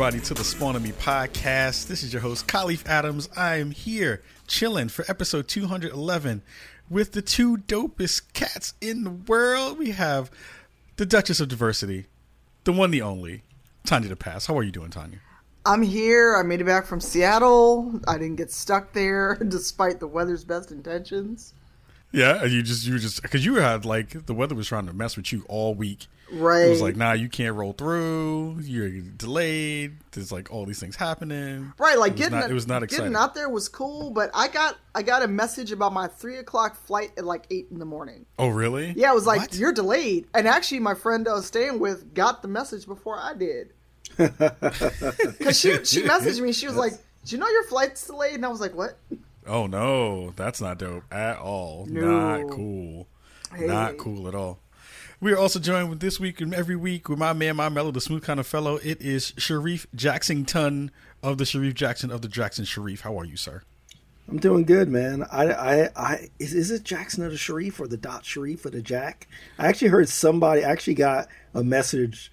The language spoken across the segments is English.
everybody to the Spawn on Me podcast. This is your host, Kahlief Adams. I am here chilling for episode 211 with the two dopest cats in the world. We have the Duchess of Diversity, the one, the only, Tanya DePass. How are you doing, Tanya? I'm here. I made it back from Seattle. I didn't get stuck there despite the weather's best intentions. Yeah, you just you just because you had like the weather was trying to mess with you all week. Right. It was like, nah, you can't roll through. You're delayed. There's like all these things happening. Right, like getting not, it was not exciting. getting out there was cool, but I got I got a message about my three o'clock flight at like eight in the morning. Oh, really? Yeah, it was like What? you're delayed, and actually, my friend I was staying with got the message before I did. Because she she messaged me, she was like, "Do you know your flight's delayed?" And I was like, "What?" Oh no, that's not dope at all. No. Not cool. Not cool at all. We are also joined with this week and every week with my man, my mellow, the smooth kind of fellow. It is Shareef Jacksonton of the Shareef Jackson of the Jackson Shareef. How are you, sir? I'm doing good, man. I, I, I is, is it Jackson of the Shareef or the Dot Shareef or the Jack? I actually heard somebody I actually got a message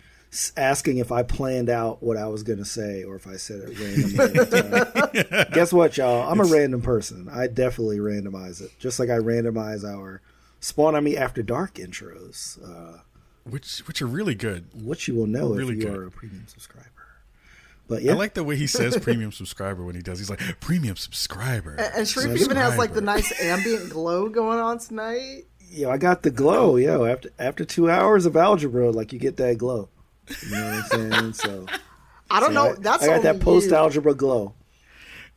asking if I planned out what I was going to say or if I said it randomly. Guess what, y'all? I'm a random person. I definitely randomize it, just like I randomize our Spawn on Me After Dark intros, uh, Which which are really good. which you will know Really if you good. are a premium subscriber. But yeah, I like the way he says premium subscriber when he does. He's like premium subscriber. And, and Shareef even has like the nice ambient glow going on tonight. yo, I got the glow, yo. After after two hours of algebra, like you get that glow. You know what I'm saying? So I don't know. I, That's I got that post algebra glow.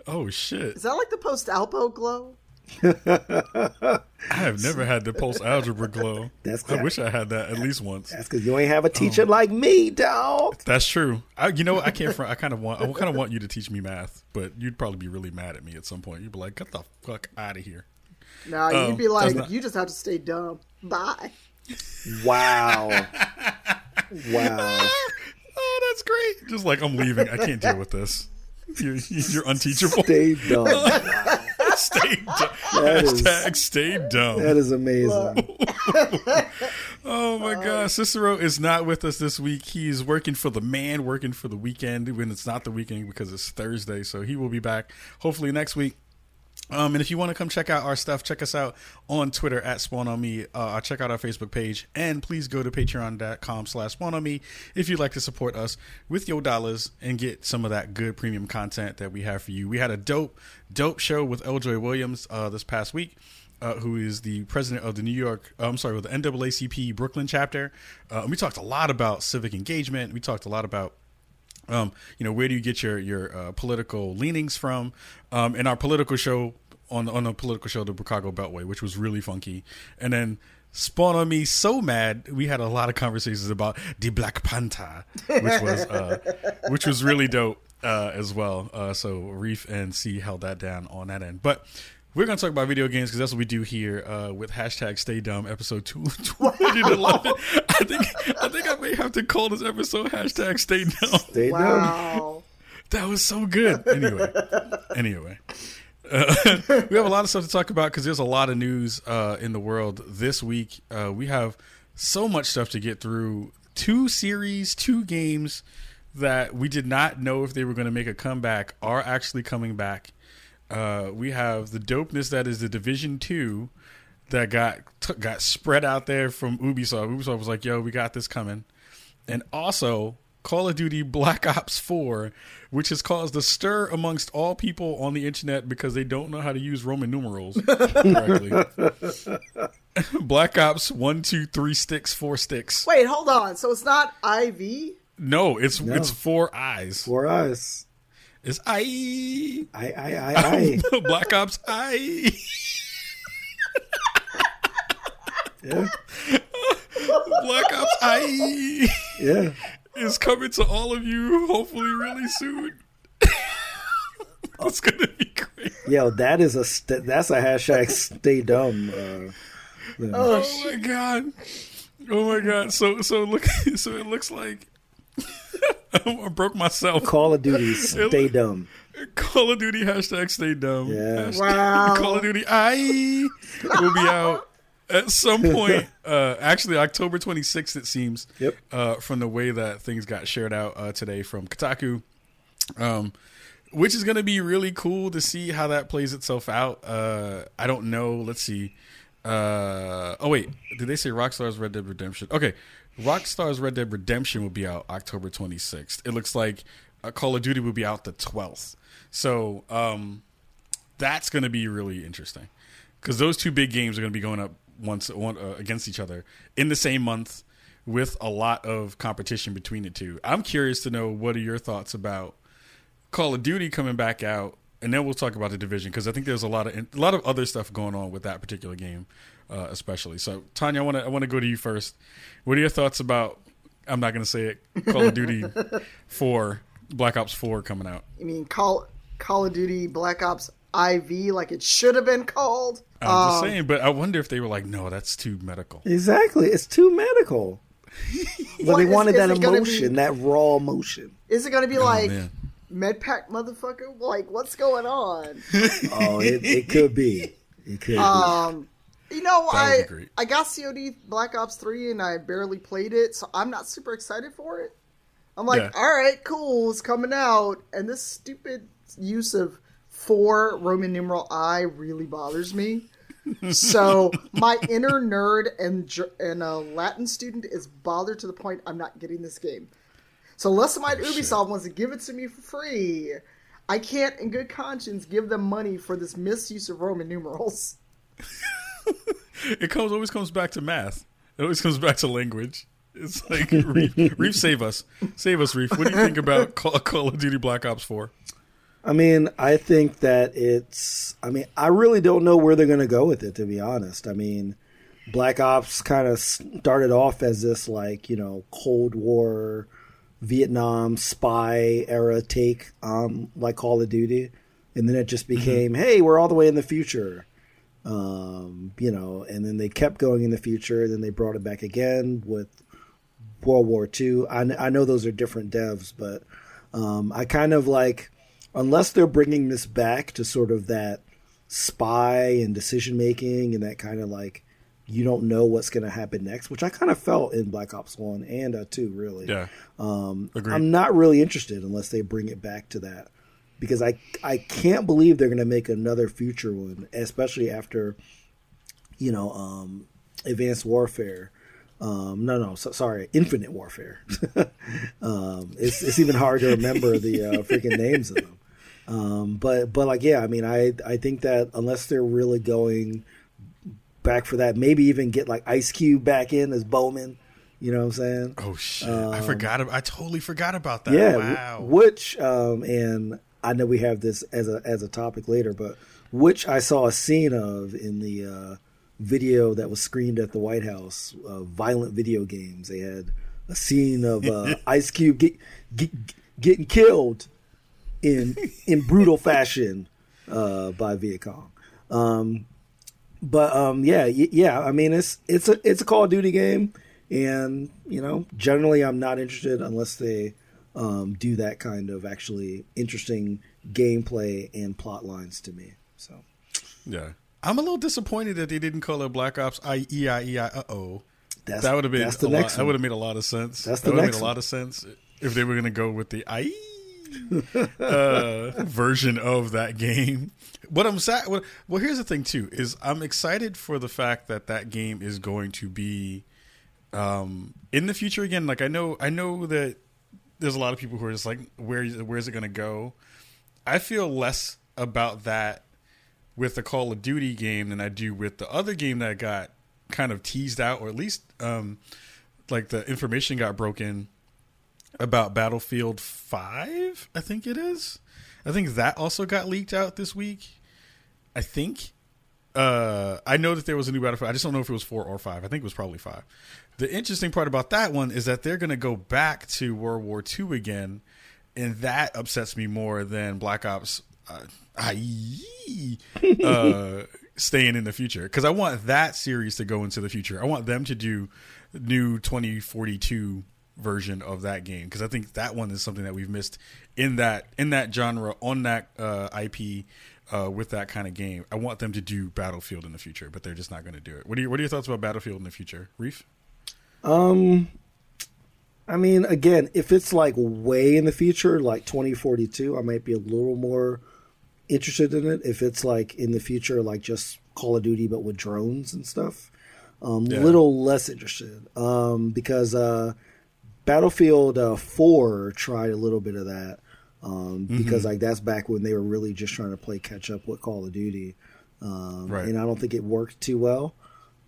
Oh shit! Is that like the post Alpo glow? I have never had the post algebra glow. That's I wish I had that at least once. That's because you ain't have a Oh. teacher like me, dog. That's true. I, you know. I can't. Front, I kind of want. I kind of want you to teach me math, but you'd probably be really mad at me at some point. You'd be like, "Get the fuck out of here." Nah, Oh, you'd um, be like, not- you just have to stay dumb. Bye. Wow, wow. Oh, that's great. Just like I'm leaving. I can't deal with this. You're, you're unteachable. Stay dumb. Stay dumb. That is- Hashtag stay dumb. That is amazing. Oh my gosh, Cicero is not with us this week. He's working for the man, working for the weekend when it's not the weekend because it's Thursday. So he will be back hopefully next week. Um, and if you want to come check out our stuff, check us out on Twitter at Spawn on Me. Uh, check out our Facebook page, and please go to patreon.com slash Spawn on Me if you'd like to support us with your dollars and get some of that good premium content that we have for you. We had a dope, dope show with L. Joy Williams uh, this past week. Uh, who is the president of the New York? uh, I'm sorry, with the NAACP Brooklyn chapter. Uh, and we talked a lot about civic engagement. We talked a lot about um, you know, where do you get your your uh, political leanings from? Um, in our political show on on the political show, the Chicago Beltway, which was really funky, and then. Spawn on me so mad. We had a lot of conversations about the Black Panther, which was uh, which was really dope uh, as well. Uh, so Reef and C held that down on that end. But we're gonna talk about video games because that's what we do here uh, with hashtag Stay Dumb episode two twenty eleven. I think I think I may have to call this episode hashtag Stay Dumb. Stay dumb. Wow. That was so good. Anyway, anyway, we have a lot of stuff to talk about because there's a lot of news uh, in the world this week. Uh, we have so much stuff to get through. Two series, two games that we did not know if they were going to make a comeback are actually coming back. Uh, we have the dopeness that is the Division Two that got t- got spread out there from Ubisoft. Ubisoft was like, "Yo, we got this coming," and also Call of Duty Black Ops 4, which has caused a stir amongst all people on the internet because they don't know how to use Roman numerals correctly. Black Ops one, two, three sticks, four sticks. Wait, hold on. So it's not IV? No, it's it's four eyes. Four eyes. It's I. I, I, I, I. Black Ops I. Yeah, Black Ops I yeah. Is coming to all of you hopefully really soon. it's gonna be great. Yo, that is a st- that's a hashtag stay dumb. Uh, Oh, Oh my god. Oh my god. So so look so it looks like I broke myself. Call of Duty stay dumb. Call of Duty hashtag stay dumb. Yeah. Hashtag Wow. Call of Duty I will be out at some point. Uh, actually, October 26th, it seems. Yep. Uh, from the way that things got shared out uh, today from Kotaku. Um, which is going to be really cool to see how that plays itself out. Uh, I don't know. Let's see. Uh, oh wait, did they say Rockstar's Red Dead Redemption? Okay, Rockstar's Red Dead Redemption will be out October 26th. It looks like uh, Call of Duty will be out the 12th. So um, that's going to be really interesting because those two big games are going to be going up once one, uh, against each other in the same month with a lot of competition between the two. I'm curious to know what are your thoughts about Call of Duty coming back out, and then we'll talk about the division because I think there's a lot of a lot of other stuff going on with that particular game, uh, especially. So Tanya, I want to I want to go to you first. What are your thoughts about? I'm not going to say it. Call of Duty Four, Black Ops Four coming out. I mean, Call Call of Duty Black Ops IV, like it should have been called. I'm just saying, but I wonder if they were like, no, that's too medical. Exactly, it's too medical. but What they is- wanted is that emotion, be- that raw emotion. Is it going to be like man. MedPack motherfucker? Like, what's going on? Oh, it, it could be. It could Um, you know, I be. I got COD Black Ops Three and I barely played it, so I'm not super excited for it. I'm like, Yeah. all right, cool, it's coming out, and this stupid use of four Roman numeral I really bothers me. so my inner nerd and and a Latin student is bothered to the point I'm not getting this game. So unless my Oh, shit. Ubisoft wants to give it to me for free, I can't, in good conscience, give them money for this misuse of Roman numerals. It comes always comes back to math. It always comes back to language. It's like Reef, Reef save us, save us, Reef. What do you think about Call, Call of Duty Black Ops Four? I mean, I think that it's. I mean, I really don't know where they're going to go with it, to be honest. I mean, Black Ops kind of started off as this, like, you know, Cold War, Vietnam spy era take on, like, Call of Duty. And then it just became, hey, we're all the way in the future. Um, you know, and then they kept going in the future. Then they brought it back again with World War II. I, I know those are different devs, but um, I kind of like, unless they're bringing this back to sort of that spy and decision making and that kind of like, you don't know what's going to happen next, which I kind of felt in Black Ops 1 and uh, 2, really. Yeah, Um, Agreed. I'm not really interested unless they bring it back to that because I I can't believe they're going to make another future one, especially after you know um, Advanced Warfare. Um, no, no, so, sorry, Infinite Warfare. um, it's it's even hard to remember the uh, freaking names of them. Um, but but like yeah, I mean I I think that unless they're really going back for that, maybe even get like Ice Cube back in as Bowman. You know what I'm saying? Oh shit! I forgot. I totally forgot about that. Um, Yeah, wow. which um, and I know we have this as a as a topic later, but which I saw a scene of in the uh, video that was screened at the White House, uh, violent video games. They had a scene of uh, Ice Cube get, get, getting killed in in brutal fashion uh, by Viet Cong. Um, but um, yeah, yeah. I mean, it's it's a it's a Call of Duty game, and you know, generally, I'm not interested unless they um, do that kind of actually interesting gameplay and plot lines to me. So yeah, I'm a little disappointed that they didn't call it Black Ops I E I E I. Uh oh, that would have been that's the a lot, that would have made a lot of sense. That's that would have next made a lot of sense if they were going to go with the I uh, version of that game. What I'm sad. Well, here's the thing too: is I'm excited for the fact that that game is going to be um, in the future again. Like I know, I know that there's a lot of people who are just like, where where's it going to go? I feel less about that with the Call of Duty game than I do with the other game that got kind of teased out, or at least um, like the information got broken about Battlefield Five. I think it is. I think that also got leaked out this week. I think. Uh, I know that there was a new Battlefield. I just don't know if it was four or five. I think it was probably five. The interesting part about that one is that they're going to go back to World War II again, and that upsets me more than Black Ops. Uh, uh, staying in the future because I want that series to go into the future. I want them to do new 2042 version of that game because I think that one is something that we've missed in that in that genre on that uh, IP uh, with that kind of game. I want them to do Battlefield in the future, but they're just not going to do it. What are your What are your thoughts about Battlefield in the future, Reef? Um, I mean, again, if it's like way in the future, like 2042, I might be a little more interested in it. If it's like in the future, like just Call of Duty but with drones and stuff, um, Yeah. little less interested. Um, because uh, Battlefield uh, 4 tried a little bit of that. Um, Mm-hmm. because like that's back when they were really just trying to play catch up with Call of Duty, um, Right. and I don't think it worked too well.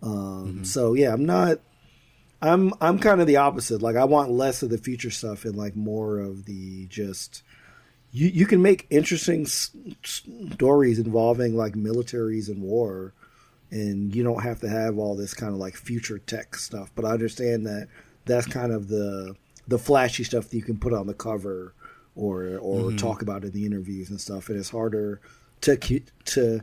Um, Mm-hmm. So yeah, I'm not. I'm I'm kind of the opposite. Like I want less of the future stuff and like more of the just. You you can make interesting stories involving like militaries and war, and you don't have to have all this kind of like future tech stuff. But I understand that that's kind of the the flashy stuff that you can put on the cover or or mm-hmm. talk about in the interviews and stuff. And it's harder to to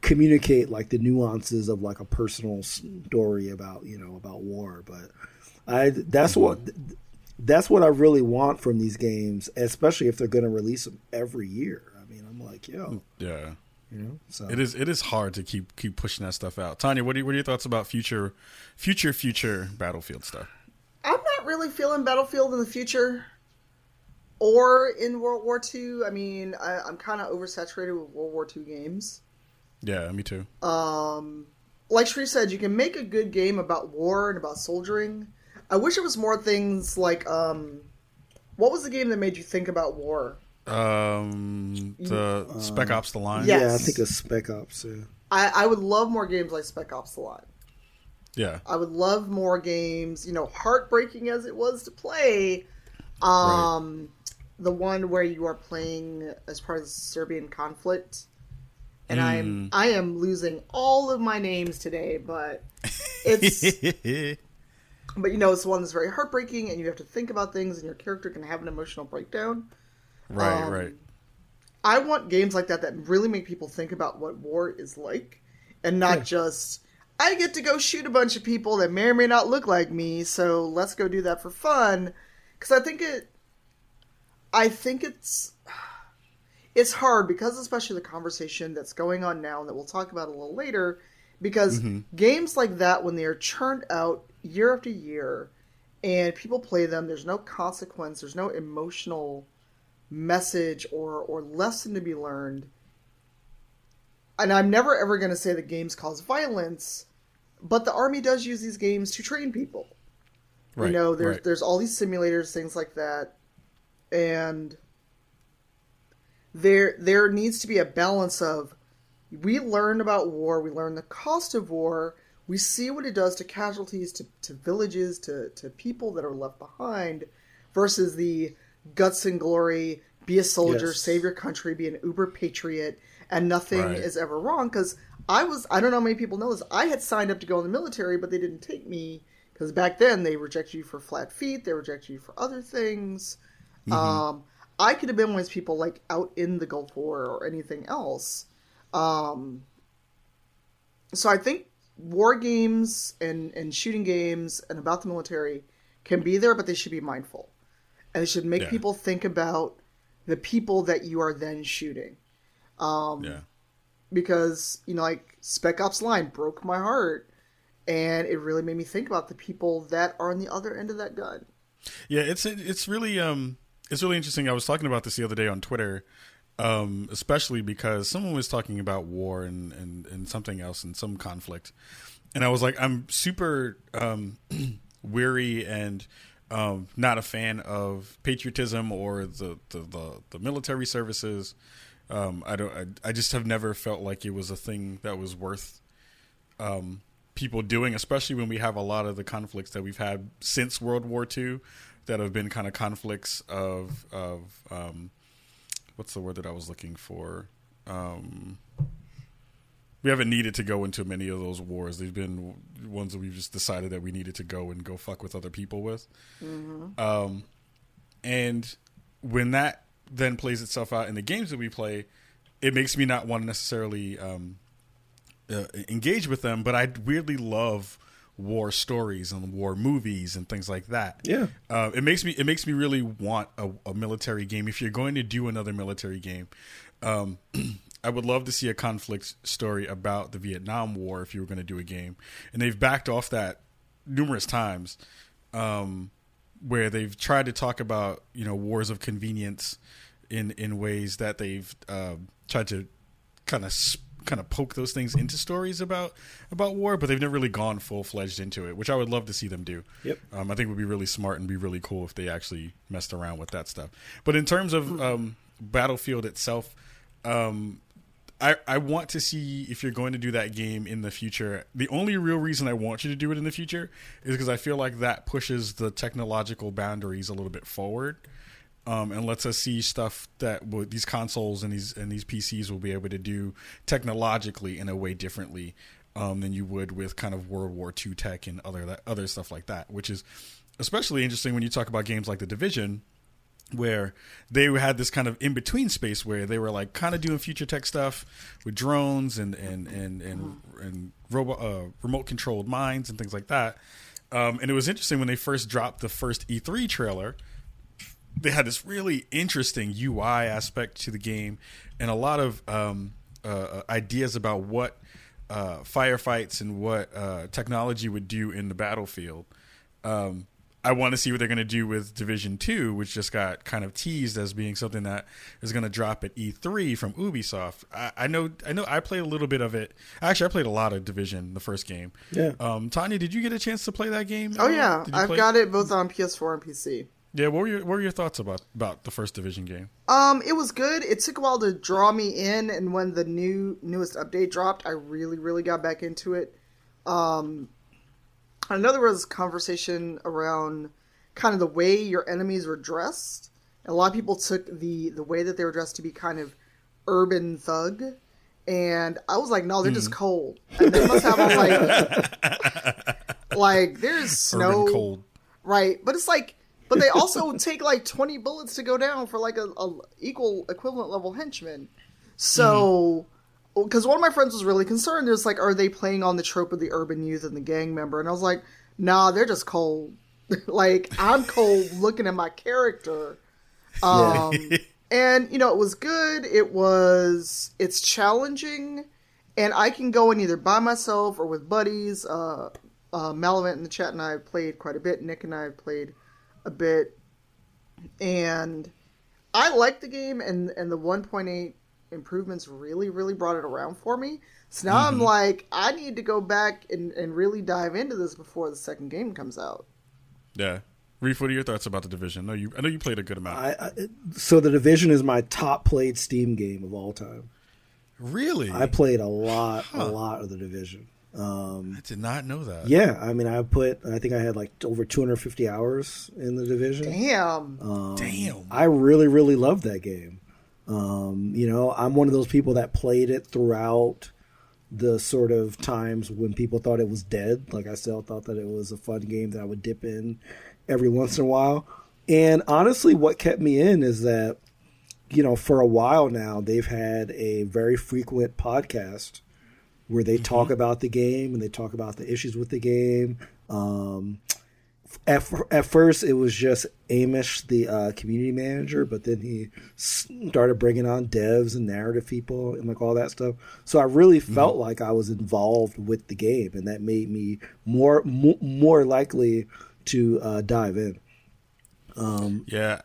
communicate like the nuances of like a personal story about you know about war. But I that's mm-hmm. what that's what I really want from these games, especially if they're going to release them every year. I mean, I'm like, yo, mm, Yeah. you know, so It is it is hard to keep keep pushing that stuff out. Tanya, what are, what are your thoughts about future future future Battlefield stuff? I'm not really feeling Battlefield in the future or in World War II. I mean, I, I'm kind of oversaturated with World War II games. Yeah, me too. Um, like Shree said, you can make a good game about war and about soldiering. I wish it was more things like, um, what was the game that made you think about war? Um, the Spec Ops: The Line. Yeah. yeah, I think of Spec Ops. Yeah. I, I would love more games like Spec Ops: The Line. Yeah, I would love more games, you know, heartbreaking as it was to play. Um, the one where you are playing as part of the Serbian conflict, and I'm I am losing all of my names today, but it's but you know it's one that's very heartbreaking, and you have to think about things, and your character can have an emotional breakdown. right, Um, right. I want games like that that really make people think about what war is like, and not Yeah. just I get to go shoot a bunch of people that may or may not look like me, so let's go do that for fun. Because I think it, I think it's, it's hard because especially the conversation that's going on now and that we'll talk about a little later. Because mm-hmm. games like that, when they are churned out year after year, and people play them, there's no consequence, there's no emotional message or or lesson to be learned. And I'm never ever going to say that games cause violence, but the army does use these games to train people. Right, you know, there's right. there's all these simulators, things like that, and there there needs to be a balance of we learn about war, we learn the cost of war, we see what it does to casualties, to, to villages, to, to people that are left behind, versus the guts and glory, be a soldier, Yes. save your country, be an uber patriot, and nothing Right. is ever wrong. Because I was, I don't know how many people know this, I had signed up to go in the military, but they didn't take me because back then they rejected you for flat feet, they rejected you for other things. Um, I could have been one of those people like out in the Gulf War or anything else. Um, so I think war games and, and shooting games and about the military can be there, but they should be mindful. And they should make Yeah. people think about the people that you are then shooting. Um, yeah, because, you know, like Spec Ops Line broke my heart. And it really made me think about the people that are on the other end of that gun. yeah. It's it's really um it's really interesting. I was talking about this the other day on Twitter, um, especially because someone was talking about war and and and something else and some conflict, and I was like, I'm super um weary and um, not a fan of patriotism or the the, the, the military services. Um, I don't. I, I just have never felt like it was a thing that was worth um, people doing, especially when we have a lot of the conflicts that we've had since World War II that have been kind of conflicts of of um, what's the word that I was looking for. Um, we haven't needed to go into many of those wars. They've been ones that we've just decided that we needed to go and go fuck with other people with. Um, and when that then plays itself out in the games that we play, it makes me not want to necessarily um, uh, engage with them. But I weirdly love war stories and war movies and things like that. Yeah. uh, it makes me it makes me really want a, a military game. If you're going to do another military game, um, I would love to see a conflict story about the Vietnam War if you were going to do a game. And they've backed off that numerous times. Um, where they've tried to talk about you know wars of convenience in in ways that they've uh, tried to kind of kind of poke those things into stories about about war, but they've never really gone full fledged into it, which I would love to see them do. Yep. Um, I think would be really smart and be really cool if they actually messed around with that stuff. But in terms of um, Battlefield itself, um, I, I want to see if you're going to do that game in the future. The only real reason I want you to do it in the future is because I feel like that pushes the technological boundaries a little bit forward, um, and lets us see stuff that w- these consoles and these and these PCs will be able to do technologically in a way differently um, than you would with kind of World War II tech and other that, other stuff like that. Which is especially interesting when you talk about games like the Division where they had this kind of in between space where they were like kind of doing future tech stuff with drones and and and and, and robot uh, remote controlled mines and things like that. Um, and it was interesting when they first dropped the first E3 trailer. They had this really interesting UI aspect to the game and a lot of um, uh, ideas about what uh, firefights and what uh, technology would do in the battlefield. Um, I want to see what they're going to do with Division Two, which just got kind of teased as being something that is going to drop at E3 from Ubisoft. I, I, know, I know, I played a little bit of it. Actually, I played a lot of Division, the first game. Yeah. Um, Tanya, did you get a chance to play that game? Oh yeah, I've play? got it both on PS4 and PC. Yeah, what were your what were your thoughts about about the first Division game? Um, it was good. It took a while to draw me in, and when the new newest update dropped, I really really got back into it. Um, I know there was conversation around kind of the way your enemies were dressed. A lot of people took the the way that they were dressed to be kind of urban thug, and I was like, no, they're mm. just cold. And they must have like like there's snow, urban cold. right? But it's like but they also take like 20 bullets to go down for like a, a equal equivalent level henchman. So, because one of my friends was really concerned, it's like, are they playing on the trope of the urban youth and the gang member? And I was like, nah, they're just cold. like I'm cold looking at my character. Um, and you know, it was good. It was it's challenging, and I can go in either by myself or with buddies. Uh, uh, Malavant in the chat and I have played quite a bit. Nick and I have played a bit, and I like the game, and and the 1.8 improvements really really brought it around for me. So now mm-hmm. I'm like, I need to go back and, and really dive into this before the second game comes out. Yeah. Reef, what are your thoughts about the division? No, you, I know you played a good amount. I, I, so the division is my top played Steam game of all time. Really? I played a lot, huh. a lot of the division. Um, I did not know that. Yeah, I mean, I put, I think I had like over 250 hours in the division. Damn. Um, Damn. I really, really loved that game. Um, you know, I'm one of those people that played it throughout the sort of times when people thought it was dead. Like I still thought that it was a fun game that I would dip in every once in a while. And honestly, what kept me in is that, you know, for a while now, they've had a very frequent podcast where they mm-hmm. talk about the game and they talk about the issues with the game. Um, at, at first, it was just Hamish, the uh, community manager, but then he started bringing on devs and narrative people and like all that stuff. So I really mm-hmm. felt like I was involved with the game, and that made me more more, more likely to uh, dive in. Um, yeah.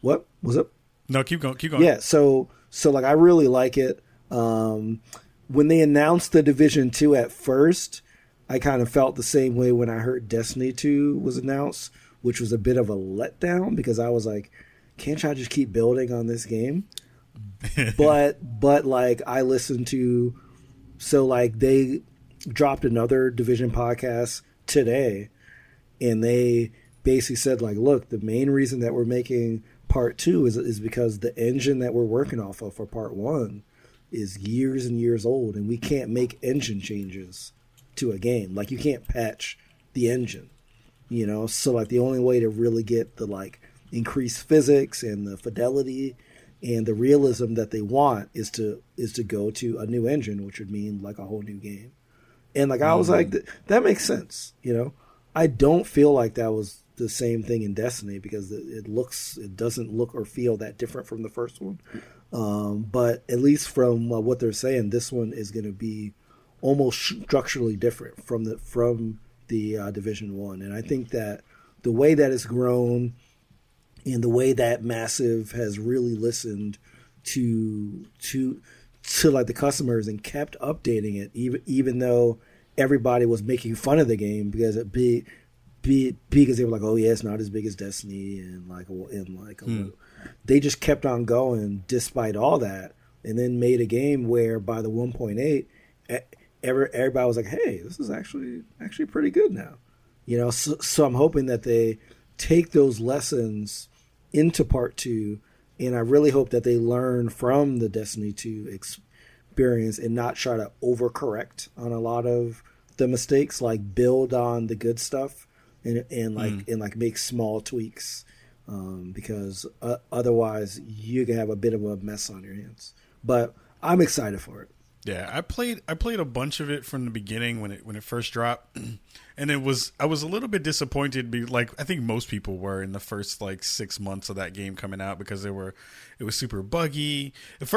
What was it? No, keep going. Keep going. Yeah. So so like I really like it. Um, when they announced the Division Two at first, I kind of felt the same way when I heard Destiny Two was announced, which was a bit of a letdown because I was like, can't y'all just keep building on this game? but but like I listened to, so like they dropped another Division podcast today, and they basically said like, look, the main reason that we're making part two is is because the engine that we're working off of for part one is years and years old, and we can't make engine changes to a game. Like you can't patch the engine, you know. So like the only way to really get the like increased physics and the fidelity and the realism that they want is to is to go to a new engine, which would mean like a whole new game. And like I was mm-hmm. like, that makes sense, you know. I don't feel like that was the same thing in Destiny because it looks, it doesn't look or feel that different from the first one. Um, but at least from uh, what they're saying, this one is going to be almost structurally different from the from the uh, Division One, and I think that the way that it's grown and the way that Massive has really listened to to to like the customers and kept updating it even even though everybody was making fun of the game because it be be because they were like, oh yeah, it's not as big as Destiny and like and like mm. they just kept on going despite all that, and then made a game where by the 1.8, every, everybody was like, hey, this is actually actually pretty good now, you know. So, so I'm hoping that they take those lessons into part two, and I really hope that they learn from the Destiny 2 experience and not try to overcorrect on a lot of the mistakes, like build on the good stuff and and like mm. and like make small tweaks um, because uh, otherwise you can have a bit of a mess on your hands. But I'm excited for it. Yeah, I played I played a bunch of it from the beginning when it when it first dropped, and it was I was a little bit disappointed. Be like I think most people were in the first like six months of that game coming out because they were it was super buggy.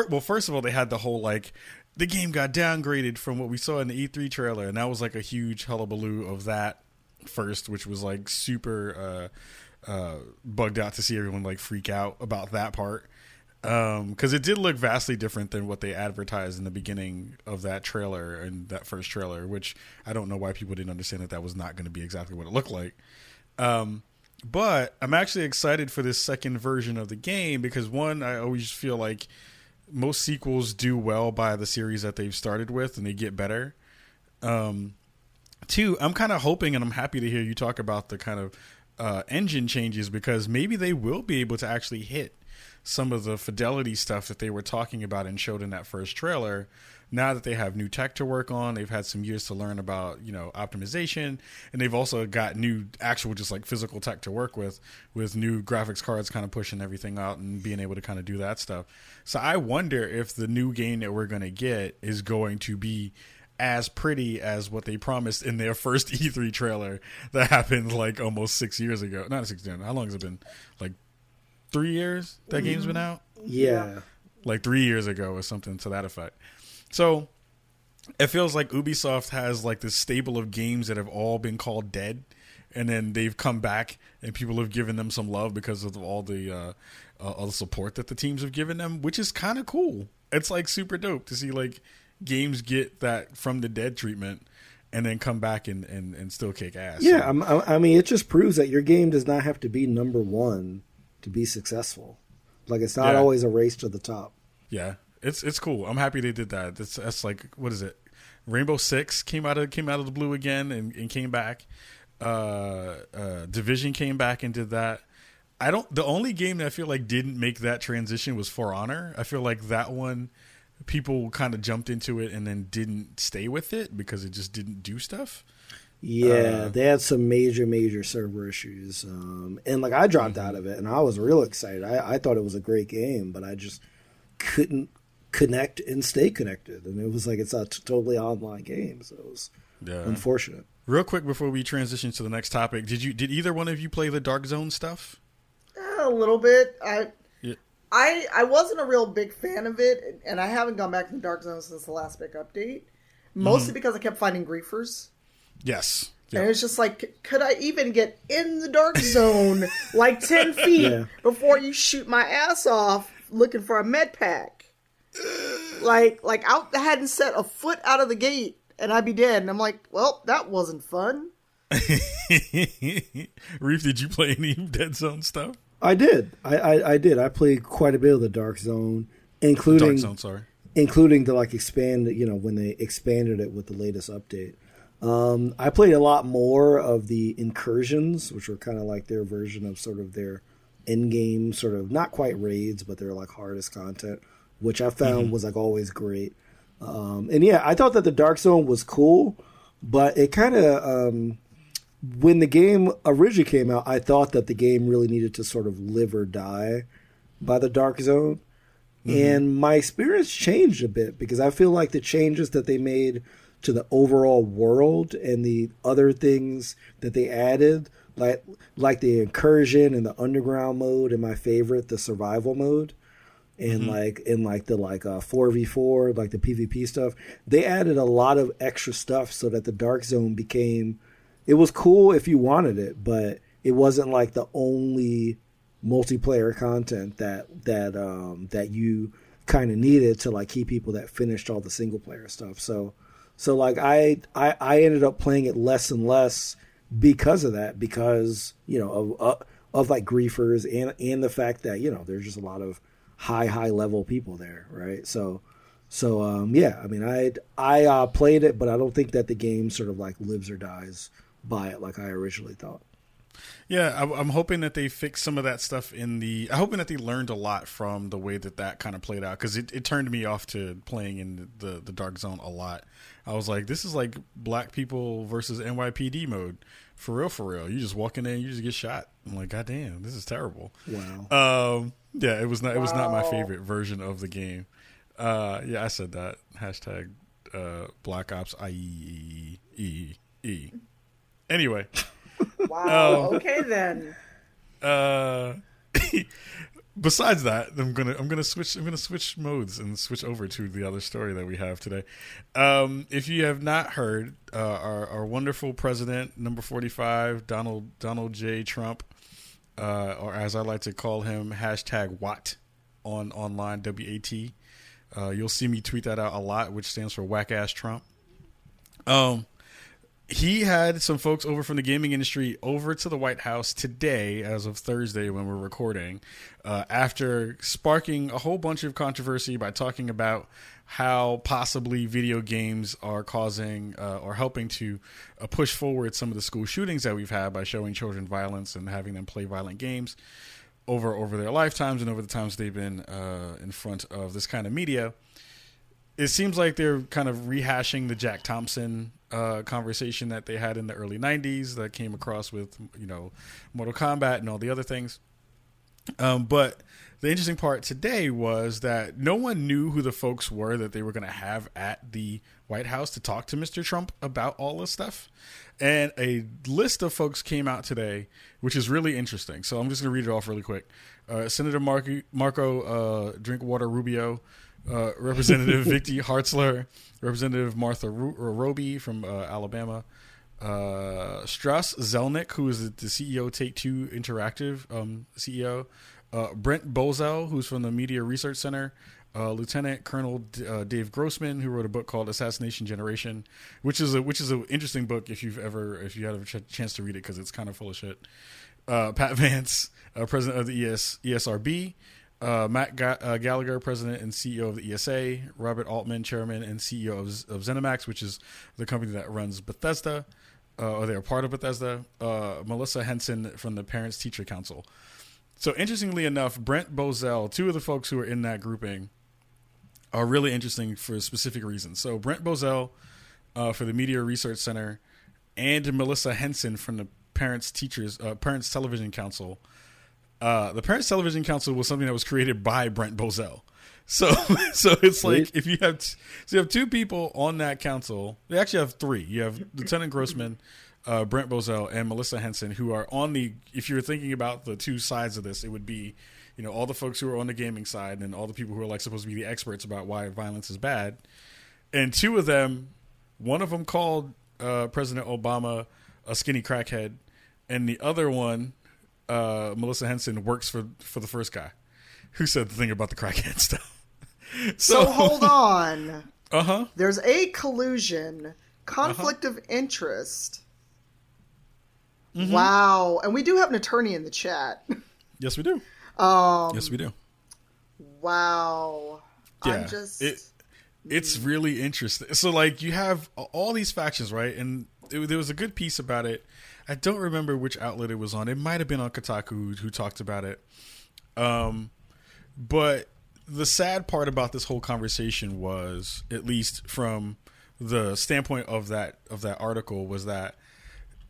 Well, first of all, they had the whole like the game got downgraded from what we saw in the E3 trailer, and that was like a huge hullabaloo of that first, which was like super uh, uh, bugged out to see everyone like freak out about that part because um, it did look vastly different than what they advertised in the beginning of that trailer and that first trailer, which I don't know why people didn't understand that that was not going to be exactly what it looked like. Um, but I'm actually excited for this second version of the game because one, I always feel like most sequels do well by the series that they've started with and they get better. Um, two, I'm kind of hoping and I'm happy to hear you talk about the kind of uh, engine changes because maybe they will be able to actually hit some of the fidelity stuff that they were talking about and showed in that first trailer. Now that they have new tech to work on, they've had some years to learn about, you know, optimization, and they've also got new actual just like physical tech to work with, with new graphics cards kind of pushing everything out and being able to kind of do that stuff. So I wonder if the new game that we're going to get is going to be as pretty as what they promised in their first E3 trailer that happened like almost six years ago. Not six years. How long has it been? Like three years that mm-hmm. game's been out. Yeah, like three years ago or something to that effect. So it feels like Ubisoft has like this stable of games that have all been called dead, and then they've come back and people have given them some love because of all the uh, uh, all the support that the teams have given them, which is kind of cool. It's like super dope to see like games get that from the dead treatment and then come back and, and, and still kick ass. Yeah, so. I mean, it just proves that your game does not have to be number one to be successful. Like it's not yeah. always a race to the top. Yeah, it's it's cool. I'm happy they did that. That's that's like what is it? Rainbow Six came out of came out of the blue again and, and came back. Uh, uh, Division came back and did that. I don't. The only game that I feel like didn't make that transition was For Honor. I feel like that one people kind of jumped into it and then didn't stay with it because it just didn't do stuff. Yeah, uh, they had some major, major server issues, um, and like I dropped mm-hmm. out of it, and I was real excited. I, I thought it was a great game, but I just couldn't connect and stay connected, and it was like it's a t- totally online game, so it was yeah. unfortunate. Real quick before we transition to the next topic, did you did either one of you play the Dark Zone stuff? a little bit. I yeah. I I wasn't a real big fan of it, and I haven't gone back to the Dark Zone since the last big update. Mostly mm-hmm. because I kept finding griefers. Yes. Yep. And it's just like, could I even get in the dark zone like 10 feet yeah. before you shoot my ass off looking for a med pack? Like, like I hadn't set a foot out of the gate and I'd be dead. And I'm like, well, that wasn't fun. Reef, did you play any Dead Zone stuff? I did. I, I, I did. I played quite a bit of the Dark Zone, including Dark Zone. Sorry, including the like expand. You know, when they expanded it with the latest update. Um, I played a lot more of the incursions, which were kind of like their version of sort of their end game, sort of not quite raids, but they're like hardest content, which I found mm-hmm. was like always great. Um, and yeah, I thought that the Dark Zone was cool, but it kind of um, when the game originally came out, I thought that the game really needed to sort of live or die by the Dark Zone. Mm-hmm. And my experience changed a bit because I feel like the changes that they made to the overall world and the other things that they added, like like the incursion and the underground mode, and my favorite, the survival mode, and mm-hmm. like in like the like uh four v four, like the PvP stuff. They added a lot of extra stuff so that the dark zone became. It was cool if you wanted it, but it wasn't like the only multiplayer content that that um, that you kind of needed to like keep people that finished all the single player stuff. So so like I I I ended up playing it less and less because of that because you know of uh, of like griefers and and the fact that you know there's just a lot of high high level people there, right? So so um, yeah, I mean I I uh, played it, but I don't think that the game sort of like lives or dies by it like I originally thought. Yeah, I'm hoping that they fix some of that stuff in the. I'm hoping that they learned a lot from the way that that kind of played out because it, it turned me off to playing in the the dark zone a lot. I was like, this is like black people versus NYPD mode, for real, for real. You just walk in there, and you just get shot. I'm like, god damn, this is terrible. Wow. Um, yeah, it was not. It was not my favorite version of the game. Uh, yeah, I said that hashtag uh, Black Ops I E E E. Anyway. Wow. Um, okay then. Uh, besides that, I'm gonna I'm gonna switch I'm gonna switch modes and switch over to the other story that we have today. Um, if you have not heard, uh, our our wonderful president, number forty five, Donald Donald J. Trump, uh, or as I like to call him, hashtag Watt on online W A T. Uh, you'll see me tweet that out a lot, which stands for whack ass Trump. Um, he had some folks over from the gaming industry over to the White House today, as of Thursday when we're recording, uh, after sparking a whole bunch of controversy by talking about how possibly video games are causing uh, or helping to uh, push forward some of the school shootings that we've had by showing children violence and having them play violent games over over their lifetimes and over the times they've been uh, in front of this kind of media. It seems like they're kind of rehashing the Jack Thompson uh, conversation that they had in the early 90s that came across with you know Mortal Kombat and all the other things. Um, but the interesting part today was that no one knew who the folks were that they were going to have at the White House to talk to Mr. Trump about all this stuff. And a list of folks came out today, which is really interesting. So I'm just going to read it off really quick. Uh, Senator Marco, Marco uh, Drinkwater Rubio, uh, Representative Vicky Hartzler, Representative Martha Ro- Roby from uh, Alabama, uh, Strauss Zelnick, who is the CEO Take Two Interactive um, CEO, uh, Brent Bozell, who's from the Media Research Center, uh, Lieutenant Colonel D- uh, Dave Grossman, who wrote a book called Assassination Generation, which is a which is an interesting book if you've ever if you had a ch- chance to read it because it's kind of full of shit. Pat Vance, president of the ES, ESRB, uh, Matt Ga- uh, Gallagher, president and CEO of the ESA, Robert Altman, chairman and CEO of, of ZeniMax, which is the company that runs Bethesda, uh, or they're part of Bethesda, uh, Melissa Henson from the Parents Teacher Council. So, interestingly enough, Brent Bozell, two of the folks who are in that grouping, are really interesting for specific reasons. So, Brent Bozell uh, for the Media Research Center and Melissa Henson from the Parents Teachers uh, Parents Television Council uh, the Parents Television Council was something that was created by Brent Bozell. So, so it's like if you have so you have two people on that council. They actually have three. You have Lieutenant Grossman, uh, Brent Bozell, and Melissa Henson, who are on the. If you're thinking about the two sides of this, it would be, you know, all the folks who are on the gaming side and all the people who are like supposed to be the experts about why violence is bad. And two of them, one of them called uh, President Obama a skinny crackhead, and the other one uh, Melissa Henson works for for the first guy who said the thing about the crackhead stuff. so, so hold on. Uh huh. There's a collusion, conflict uh-huh. of interest. Mm-hmm. Wow, and we do have an attorney in the chat. Yes, we do. Um, yes, we do. Wow. Yeah, I'm just. It, it's really interesting. So, like, you have all these factions, right? And it, there was a good piece about it I don't remember which outlet it was on. It might have been on Kotaku who, who talked about it. Um, but the sad part about this whole conversation was, at least from the standpoint of that of that article, was that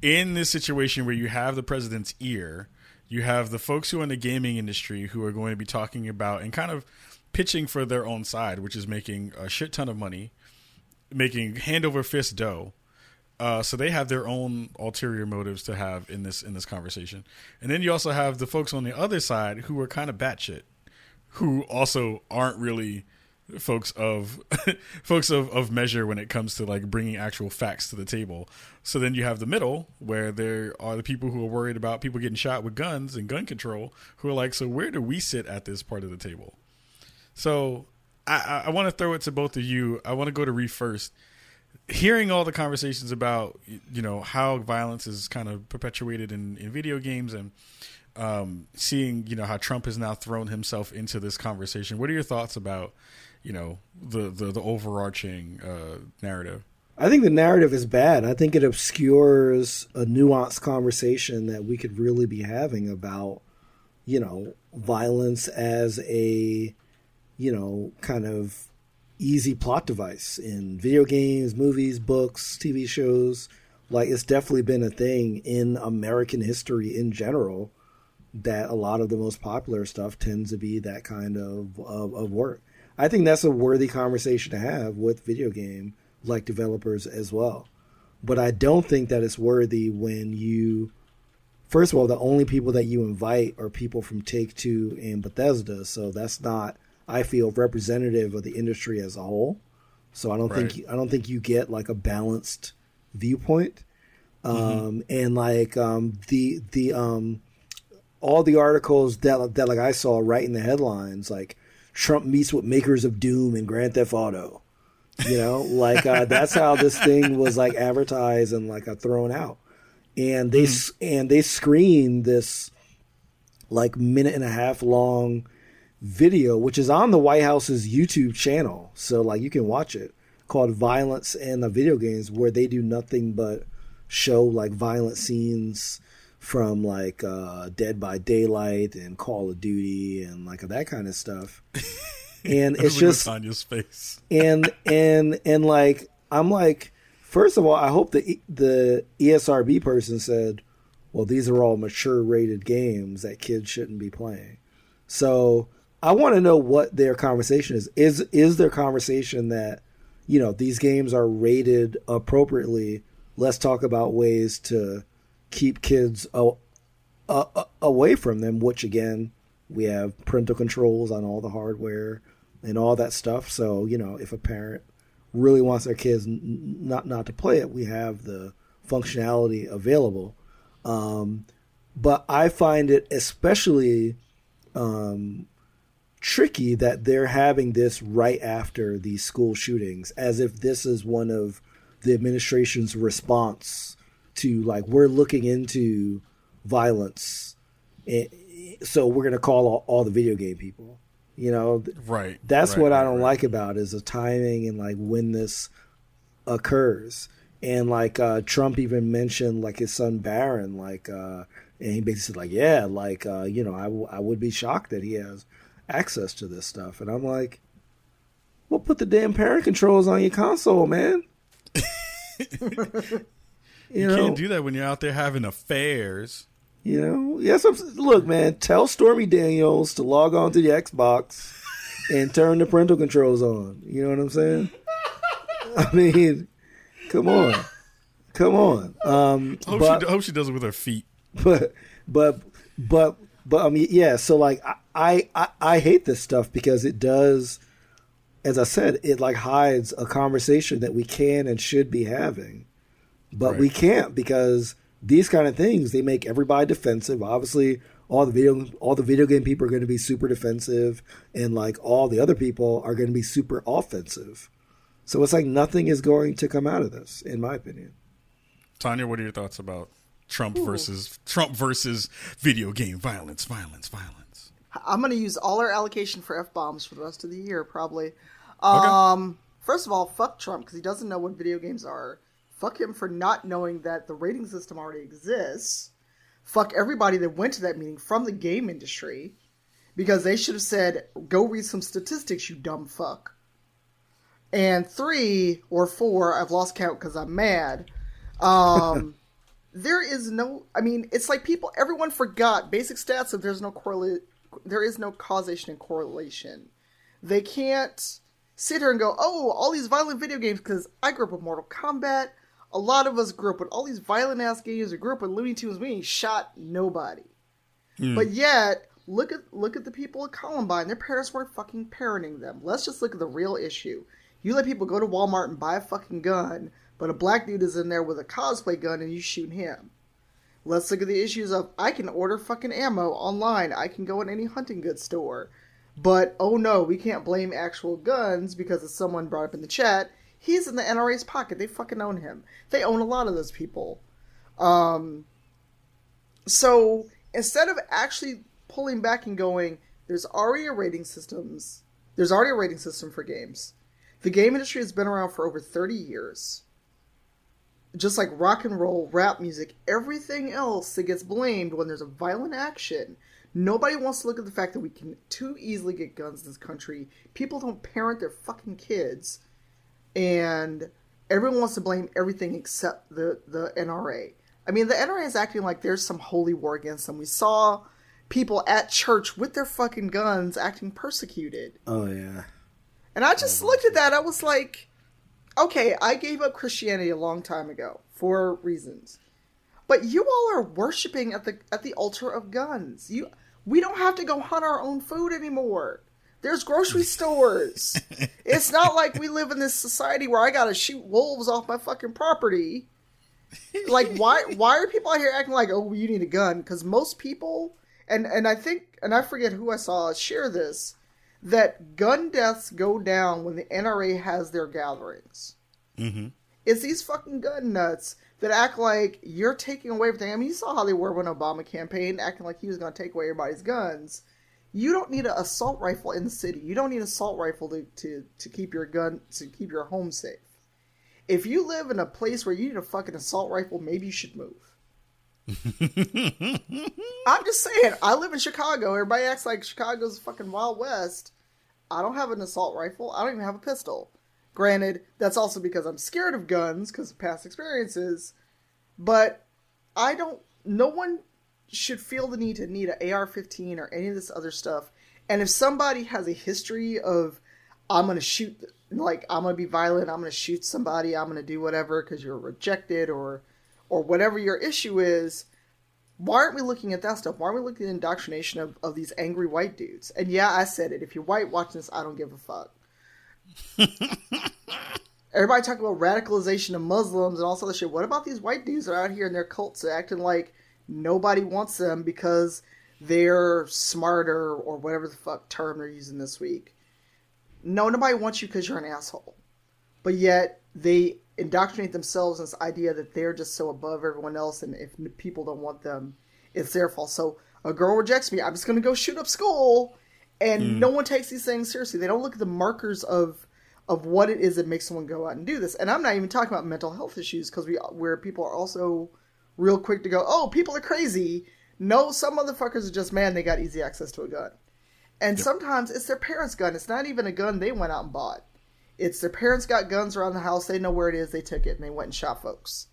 in this situation where you have the president's ear, you have the folks who are in the gaming industry who are going to be talking about and kind of pitching for their own side, which is making a shit ton of money, making hand over fist dough uh, so they have their own ulterior motives to have in this in this conversation, and then you also have the folks on the other side who are kind of batshit, who also aren't really folks of folks of, of measure when it comes to like bringing actual facts to the table. So then you have the middle where there are the people who are worried about people getting shot with guns and gun control who are like, so where do we sit at this part of the table? So I, I want to throw it to both of you. I want to go to Reef first. Hearing all the conversations about you know how violence is kind of perpetuated in, in video games and um, seeing you know how Trump has now thrown himself into this conversation. What are your thoughts about you know the the, the overarching uh, narrative? I think the narrative is bad. I think it obscures a nuanced conversation that we could really be having about you know violence as a you know kind of easy plot device in video games, movies, books, TV shows. Like it's definitely been a thing in American history in general that a lot of the most popular stuff tends to be that kind of, of, of work. I think that's a worthy conversation to have with video game like developers as well. But I don't think that it's worthy when you first of all, the only people that you invite are people from Take Two and Bethesda, so that's not I feel representative of the industry as a whole. So I don't right. think I don't think you get like a balanced viewpoint. Mm-hmm. Um, and like um, the the um, all the articles that that like I saw right in the headlines, like Trump meets with makers of Doom and Grand Theft Auto. You know, like uh, that's how this thing was like advertised and like uh, thrown out. And they mm. and they screened this like minute and a half long video, which is on the White House's YouTube channel. So like you can watch it called Violence in the Video Games, where they do nothing but show like violent scenes from like uh, Dead by Daylight and Call of Duty and like that kind of stuff. And it's just Tanya's face. and and and like I'm like, first of all, I hope the the ESRB person said, well, these are all mature rated games that kids shouldn't be playing. So I want to know what their conversation is. Is is their conversation that you know these games are rated appropriately? Let's talk about ways to keep kids a, a, a, away from them. Which again, we have parental controls on all the hardware and all that stuff. So you know, if a parent really wants their kids n- not not to play it, we have the functionality available. Um, but I find it especially um, tricky that they're having this right after these school shootings, as if this is one of the administration's response to like we're looking into violence, so we're going to call all, all, the video game people. You know, right? That's right, what I don't right. like about is the timing and like when this occurs. And like uh, Trump even mentioned like his son Barron, like, uh, and he basically said like, yeah, like uh, you know, I, w- I would be shocked that he has access to this stuff. And I'm like, well, put the damn parent controls on your console, man. you, you know, can't do that when you're out there having affairs. You know, yes. I'm, look, man. Tell Stormy Daniels to log on to the Xbox and turn the parental controls on. You know what I'm saying? I mean, come on, come on. Um, I hope, but, she, I hope she does it with her feet. But, but, but, but I mean, yeah. So like, I, I, I hate this stuff because it does, as I said, it like hides a conversation that we can and should be having, but right. we can't because these kind of things they make everybody defensive. Obviously, all the video all the video game people are going to be super defensive, and like all the other people are going to be super offensive. So it's like nothing is going to come out of this, in my opinion. Tanya, what are your thoughts about Trump Ooh. versus Trump versus video game violence, violence, violence? I'm going to use all our allocation for f bombs for the rest of the year, probably. Um, okay. First of all, fuck Trump because he doesn't know what video games are. Fuck him for not knowing that the rating system already exists. Fuck everybody that went to that meeting from the game industry because they should have said, go read some statistics, you dumb fuck. And three or four, I've lost count because I'm mad. Um, there is no, I mean, it's like people, everyone forgot basic stats of there's no correlate, there is no causation and correlation. They can't sit here and go, oh, all these violent video games because I grew up with Mortal Kombat a lot of us grew up with all these violent ass games or grew up with Looney Tunes. We ain't shot nobody. Mm. But yet, look at look at the people at Columbine. Their parents weren't fucking parenting them. Let's just look at the real issue. You let people go to Walmart and buy a fucking gun, but a black dude is in there with a cosplay gun and you shoot him. Let's look at the issues of I can order fucking ammo online. I can go in any hunting goods store. But oh no, we can't blame actual guns because as someone brought up in the chat, he's in the NRA's pocket. They fucking own him. They own a lot of those people. Um so instead of actually pulling back and going, there's already a rating systems. There's already a rating system for games. The game industry has been around for over 30 years. Just like rock and roll, rap music, everything else that gets blamed when there's a violent action. Nobody wants to look at the fact that we can too easily get guns in this country. People don't parent their fucking kids. And everyone wants to blame everything except the, the NRA. I mean, the NRA is acting like there's some holy war against them. We saw people at church with their fucking guns acting persecuted. Oh yeah. And I just looked at that. I was like, okay, I gave up Christianity a long time ago for reasons. But you all are worshiping at the at the altar of guns. You we don't have to go hunt our own food anymore. There's grocery stores. it's not like we live in this society where I gotta shoot wolves off my fucking property. Like why why are people out here acting like, oh you need a gun? Because most people and and I think and I forget who I saw share this that gun deaths go down when the NRA has their gatherings. Mm-hmm. It's these fucking gun nuts that act like you're taking away everything. I mean, you saw how they were when Obama campaigned, acting like he was going to take away everybody's guns. You don't need an assault rifle in the city. You don't need an assault rifle to, to, to keep your gun to keep your home safe. If you live in a place where you need a fucking assault rifle, maybe you should move. I'm just saying. I live in Chicago. Everybody acts like Chicago's a fucking Wild West. I don't have an assault rifle. I don't even have a pistol. Granted, that's also because I'm scared of guns because of past experiences. But I don't. No one should feel the need to need an AR-15 or any of this other stuff. And if somebody has a history of, I'm gonna shoot, like I'm gonna be violent, I'm gonna shoot somebody, I'm gonna do whatever because you're rejected or, or whatever your issue is, why aren't we looking at that stuff? Why aren't we looking at the indoctrination of, of these angry white dudes? And yeah, I said it. If you're white watching this, I don't give a fuck. Everybody talking about radicalization of Muslims and all this other shit. What about these white dudes that are out here in their cults acting like nobody wants them because they're smarter or whatever the fuck term they're using this week? No, nobody wants you because you're an asshole. But yet they indoctrinate themselves in this idea that they're just so above everyone else, and if people don't want them, it's their fault. So a girl rejects me, I'm just going to go shoot up school, and mm. no one takes these things seriously. They don't look at the markers of of what it is that makes someone go out and do this. And I'm not even talking about mental health issues because we where people are also real quick to go, oh, people are crazy. No, some motherfuckers are just man, they got easy access to a gun. And yep. sometimes it's their parents' gun. It's not even a gun they went out and bought. It's their parents got guns around the house. They know where it is. They took it and they went and shot folks.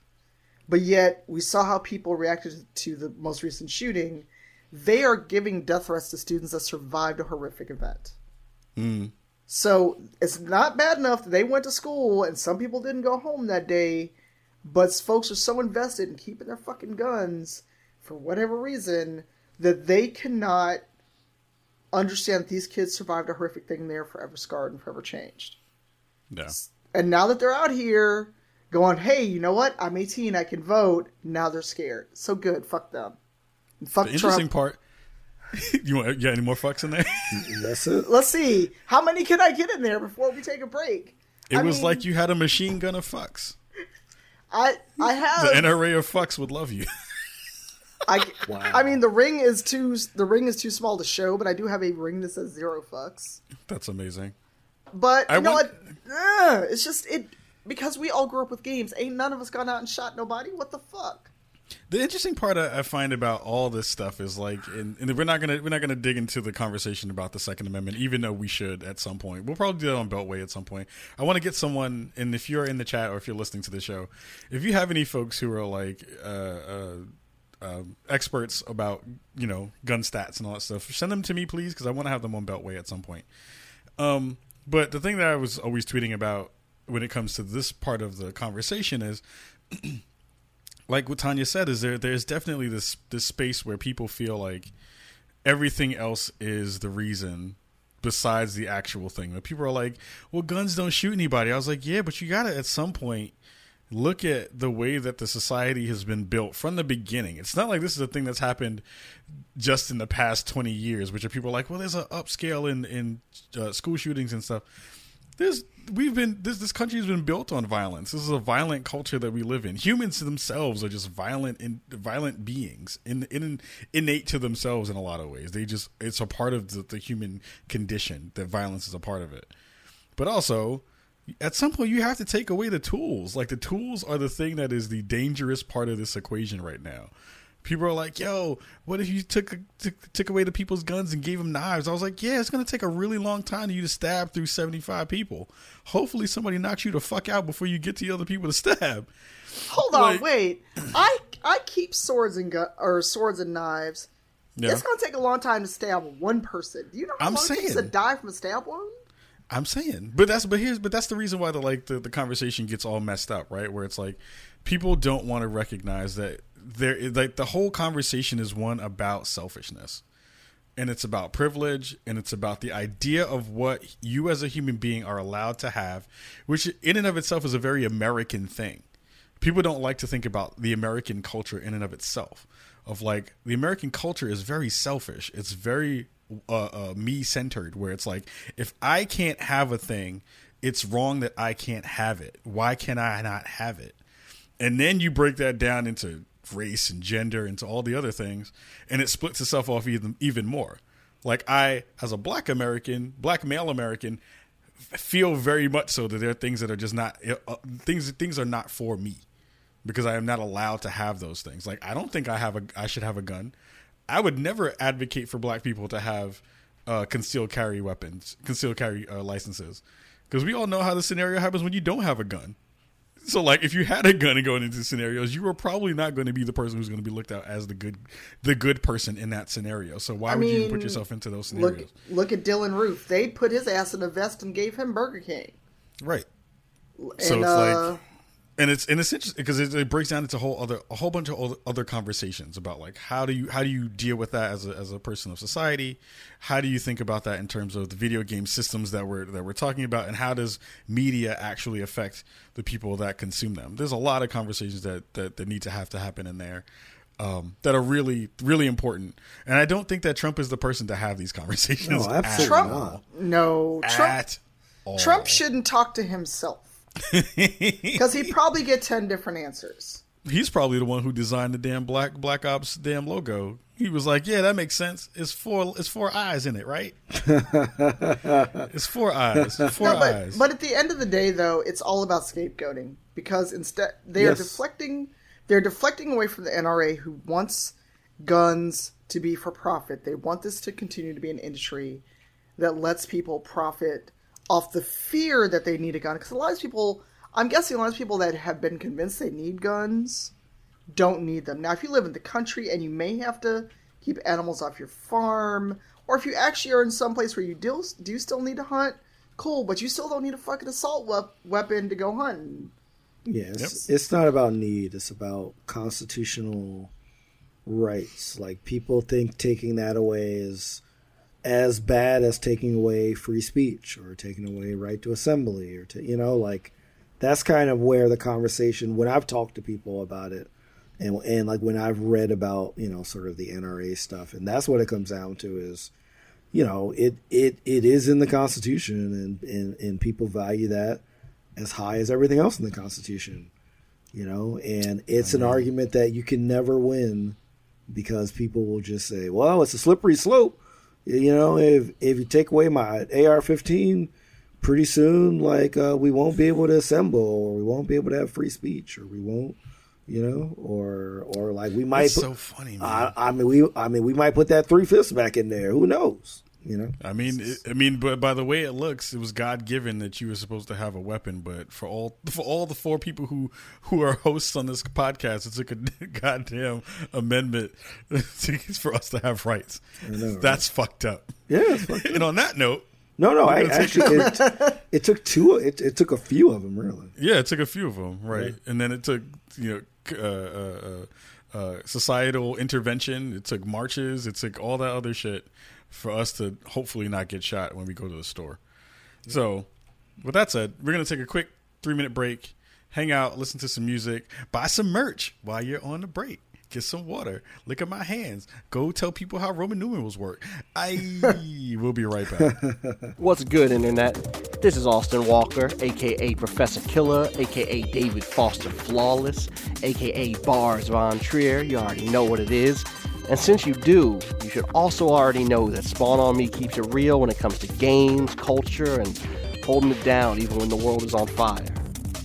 But yet, we saw how people reacted to the most recent shooting. They are giving death threats to students that survived a horrific event. Mm. So it's not bad enough that they went to school and some people didn't go home that day, but folks are so invested in keeping their fucking guns for whatever reason that they cannot understand that these kids survived a horrific thing and they're forever scarred and forever changed. Yeah. And now that they're out here going, hey, you know what? I'm 18, I can vote. Now they're scared. So good. Fuck them. And fuck the interesting Trump. part. you want yeah, any more fucks in there? That's it. Let's see. How many can I get in there before we take a break? It I was mean, like you had a machine gun of fucks. I I have the NRA of fucks would love you. I, wow. I mean the ring is too the ring is too small to show, but I do have a ring that says zero fucks. That's amazing. But you know want... what? Uh, it's just it because we all grew up with games. Ain't none of us gone out and shot nobody. What the fuck? The interesting part I find about all this stuff is like, and, and, we're not gonna we're not gonna dig into the conversation about the Second Amendment, even though we should at some point. We'll probably do that on Beltway at some point. I want to get someone, and if you're in the chat or if you're listening to the show, if you have any folks who are like uh, uh, uh, experts about you know gun stats and all that stuff, send them to me, please, because I want to have them on Beltway at some point. Um, but the thing that I was always tweeting about when it comes to this part of the conversation is like what Tanya said is there there's definitely this this space where people feel like everything else is the reason besides the actual thing. But people are like, "Well, guns don't shoot anybody." I was like, "Yeah, but you got to at some point look at the way that the society has been built from the beginning. It's not like this is a thing that's happened just in the past 20 years, which are people like, well, there's an upscale in in uh, school shootings and stuff. There's we've been this this country has been built on violence. This is a violent culture that we live in. Humans themselves are just violent in violent beings, in, in innate to themselves in a lot of ways. They just it's a part of the, the human condition that violence is a part of it. But also, at some point you have to take away the tools. Like the tools are the thing that is the dangerous part of this equation right now. People are like, "Yo, what if you took took, took away the people's guns and gave them knives?" I was like, "Yeah, it's going to take a really long time for you to stab through seventy five people. Hopefully, somebody knocks you the fuck out before you get to the other people to stab." Hold on, like, wait. I I keep swords and gu- or swords and knives. Yeah. It's going to take a long time to stab one person. Do you know how I'm long saying, it takes to die from a stab wound? I'm saying, but that's but here's but that's the reason why the like the, the conversation gets all messed up, right? Where it's like people don't want to recognize that there like the whole conversation is one about selfishness, and it's about privilege, and it's about the idea of what you as a human being are allowed to have, which in and of itself is a very American thing. People don't like to think about the American culture in and of itself. Of like the American culture is very selfish. It's very uh, uh, me centered, where it's like if I can't have a thing, it's wrong that I can't have it. Why can I not have it? And then you break that down into race and gender, into all the other things, and it splits itself off even even more. Like I, as a black American, black male American, feel very much so that there are things that are just not uh, things. Things are not for me because I am not allowed to have those things. Like I don't think I have a I should have a gun. I would never advocate for black people to have uh, concealed carry weapons, concealed carry uh, licenses, because we all know how the scenario happens when you don't have a gun. So, like, if you had a gun and going into scenarios, you were probably not going to be the person who's going to be looked at as the good, the good person in that scenario. So, why I would mean, you put yourself into those scenarios? Look, look at Dylann Roof. They put his ass in a vest and gave him Burger King. Right. And, so it's uh, like and it's and it's interesting because it, it, breaks down into a whole other a whole bunch of other conversations about like how do you how do you deal with that as a as a person of society? How do you think about that in terms of the video game systems that we're that we're talking about? And how does media actually affect the people that consume them? There's a lot of conversations that that, that need to have to happen in there um, that are really really important. And i don't think that trump is the person to have these conversations no absolutely trump, not. no trump, trump shouldn't talk to himself because he'd probably get ten different answers. He's probably the one who designed the damn Black Black Ops damn logo. He was like, "Yeah, that makes sense. It's four. It's four eyes in it, right? it's four eyes. Four no, but, eyes." But at the end of the day, though, it's all about scapegoating because instead they yes. are deflecting. They're deflecting away from the NRA, who wants guns to be for profit. They want this to continue to be an industry that lets people profit off the fear that they need a gun. Because a lot of people, I'm guessing a lot of people that have been convinced they need guns don't need them. Now, if you live in the country and you may have to keep animals off your farm, or if you actually are in some place where you do, do still need to hunt, cool, but you still don't need a fucking assault weapon to go hunting. Yes, yep. it's not about need, it's about constitutional rights. Like, people think taking that away is as bad as taking away free speech or taking away right to assembly or to you know like that's kind of where the conversation when I've talked to people about it and and like when I've read about you know sort of the NRA stuff and that's what it comes down to is you know it it it is in the Constitution and and and people value that as high as everything else in the Constitution you know? And it's an argument that you can never win because people will just say well it's a slippery slope you know, if if you take away my AR-15, pretty soon, like uh, we won't be able to assemble, or we won't be able to have free speech, or we won't, you know, or or like we might. Put, so funny, man. I, I, mean, we I mean we might put that three fifths back in there. Who knows? You know. I mean, it, I mean, but by the way it looks, it was God given that you were supposed to have a weapon. But for all for all the four people who who are hosts on this podcast, it took a goddamn amendment for us to have rights. Know, That's right? fucked up. Yeah. Fucked up. and on that note. No, no. I actually it, it, took two. It, it took a few of them, really. Yeah, it took a few of them, right? Yeah. And then it took you know uh, uh, uh uh, societal intervention. It took marches. It took all that other shit for us to hopefully not get shot when we go to the store. So, with that said, we're gonna take a quick three minute break, hang out, listen to some music, buy some merch while you're on the break. Get some water. Look at my hands. Go tell people how Roman numerals work. I will be right back. What's good, Internet? This is Austin Walker, aka Professor Killer, aka David Foster Flawless, aka Bars Von Trier. You already know what it is. And since you do, you should also already know that Spawn on Me keeps it real when it comes to games, culture, and holding it down even when the world is on fire.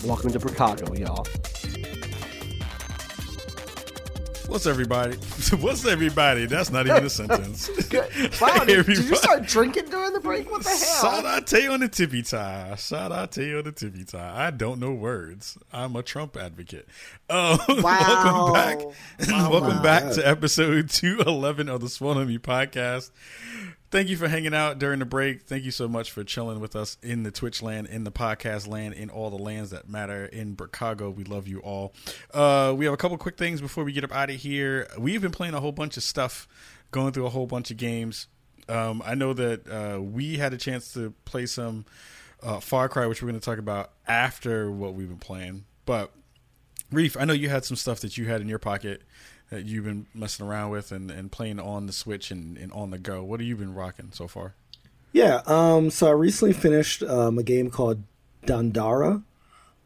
Welcome to Chicago, y'all. What's everybody? What's everybody? That's not even a sentence. wow, did, did, you start drinking during the break? What the hell? Shout out to you on the tippy tie. Shout out to you on the tippy tie. I don't know words. I'm a Trump advocate. Uh, wow. welcome back. Wow, welcome back to episode 211 of the Me podcast thank you for hanging out during the break. Thank you so much for chilling with us in the Twitch land, in the podcast land, in all the lands that matter in Chicago. We love you all. Uh, we have a couple quick things before we get up out of here. We've been playing a whole bunch of stuff, going through a whole bunch of games. Um, I know that uh, we had a chance to play some uh, Far Cry, which we're going to talk about after what we've been playing. But Reef, I know you had some stuff that you had in your pocket that you've been messing around with and, and playing on the Switch and, and on the go. What have you been rocking so far? Yeah, um, so I recently finished um, a game called Dandara. Um,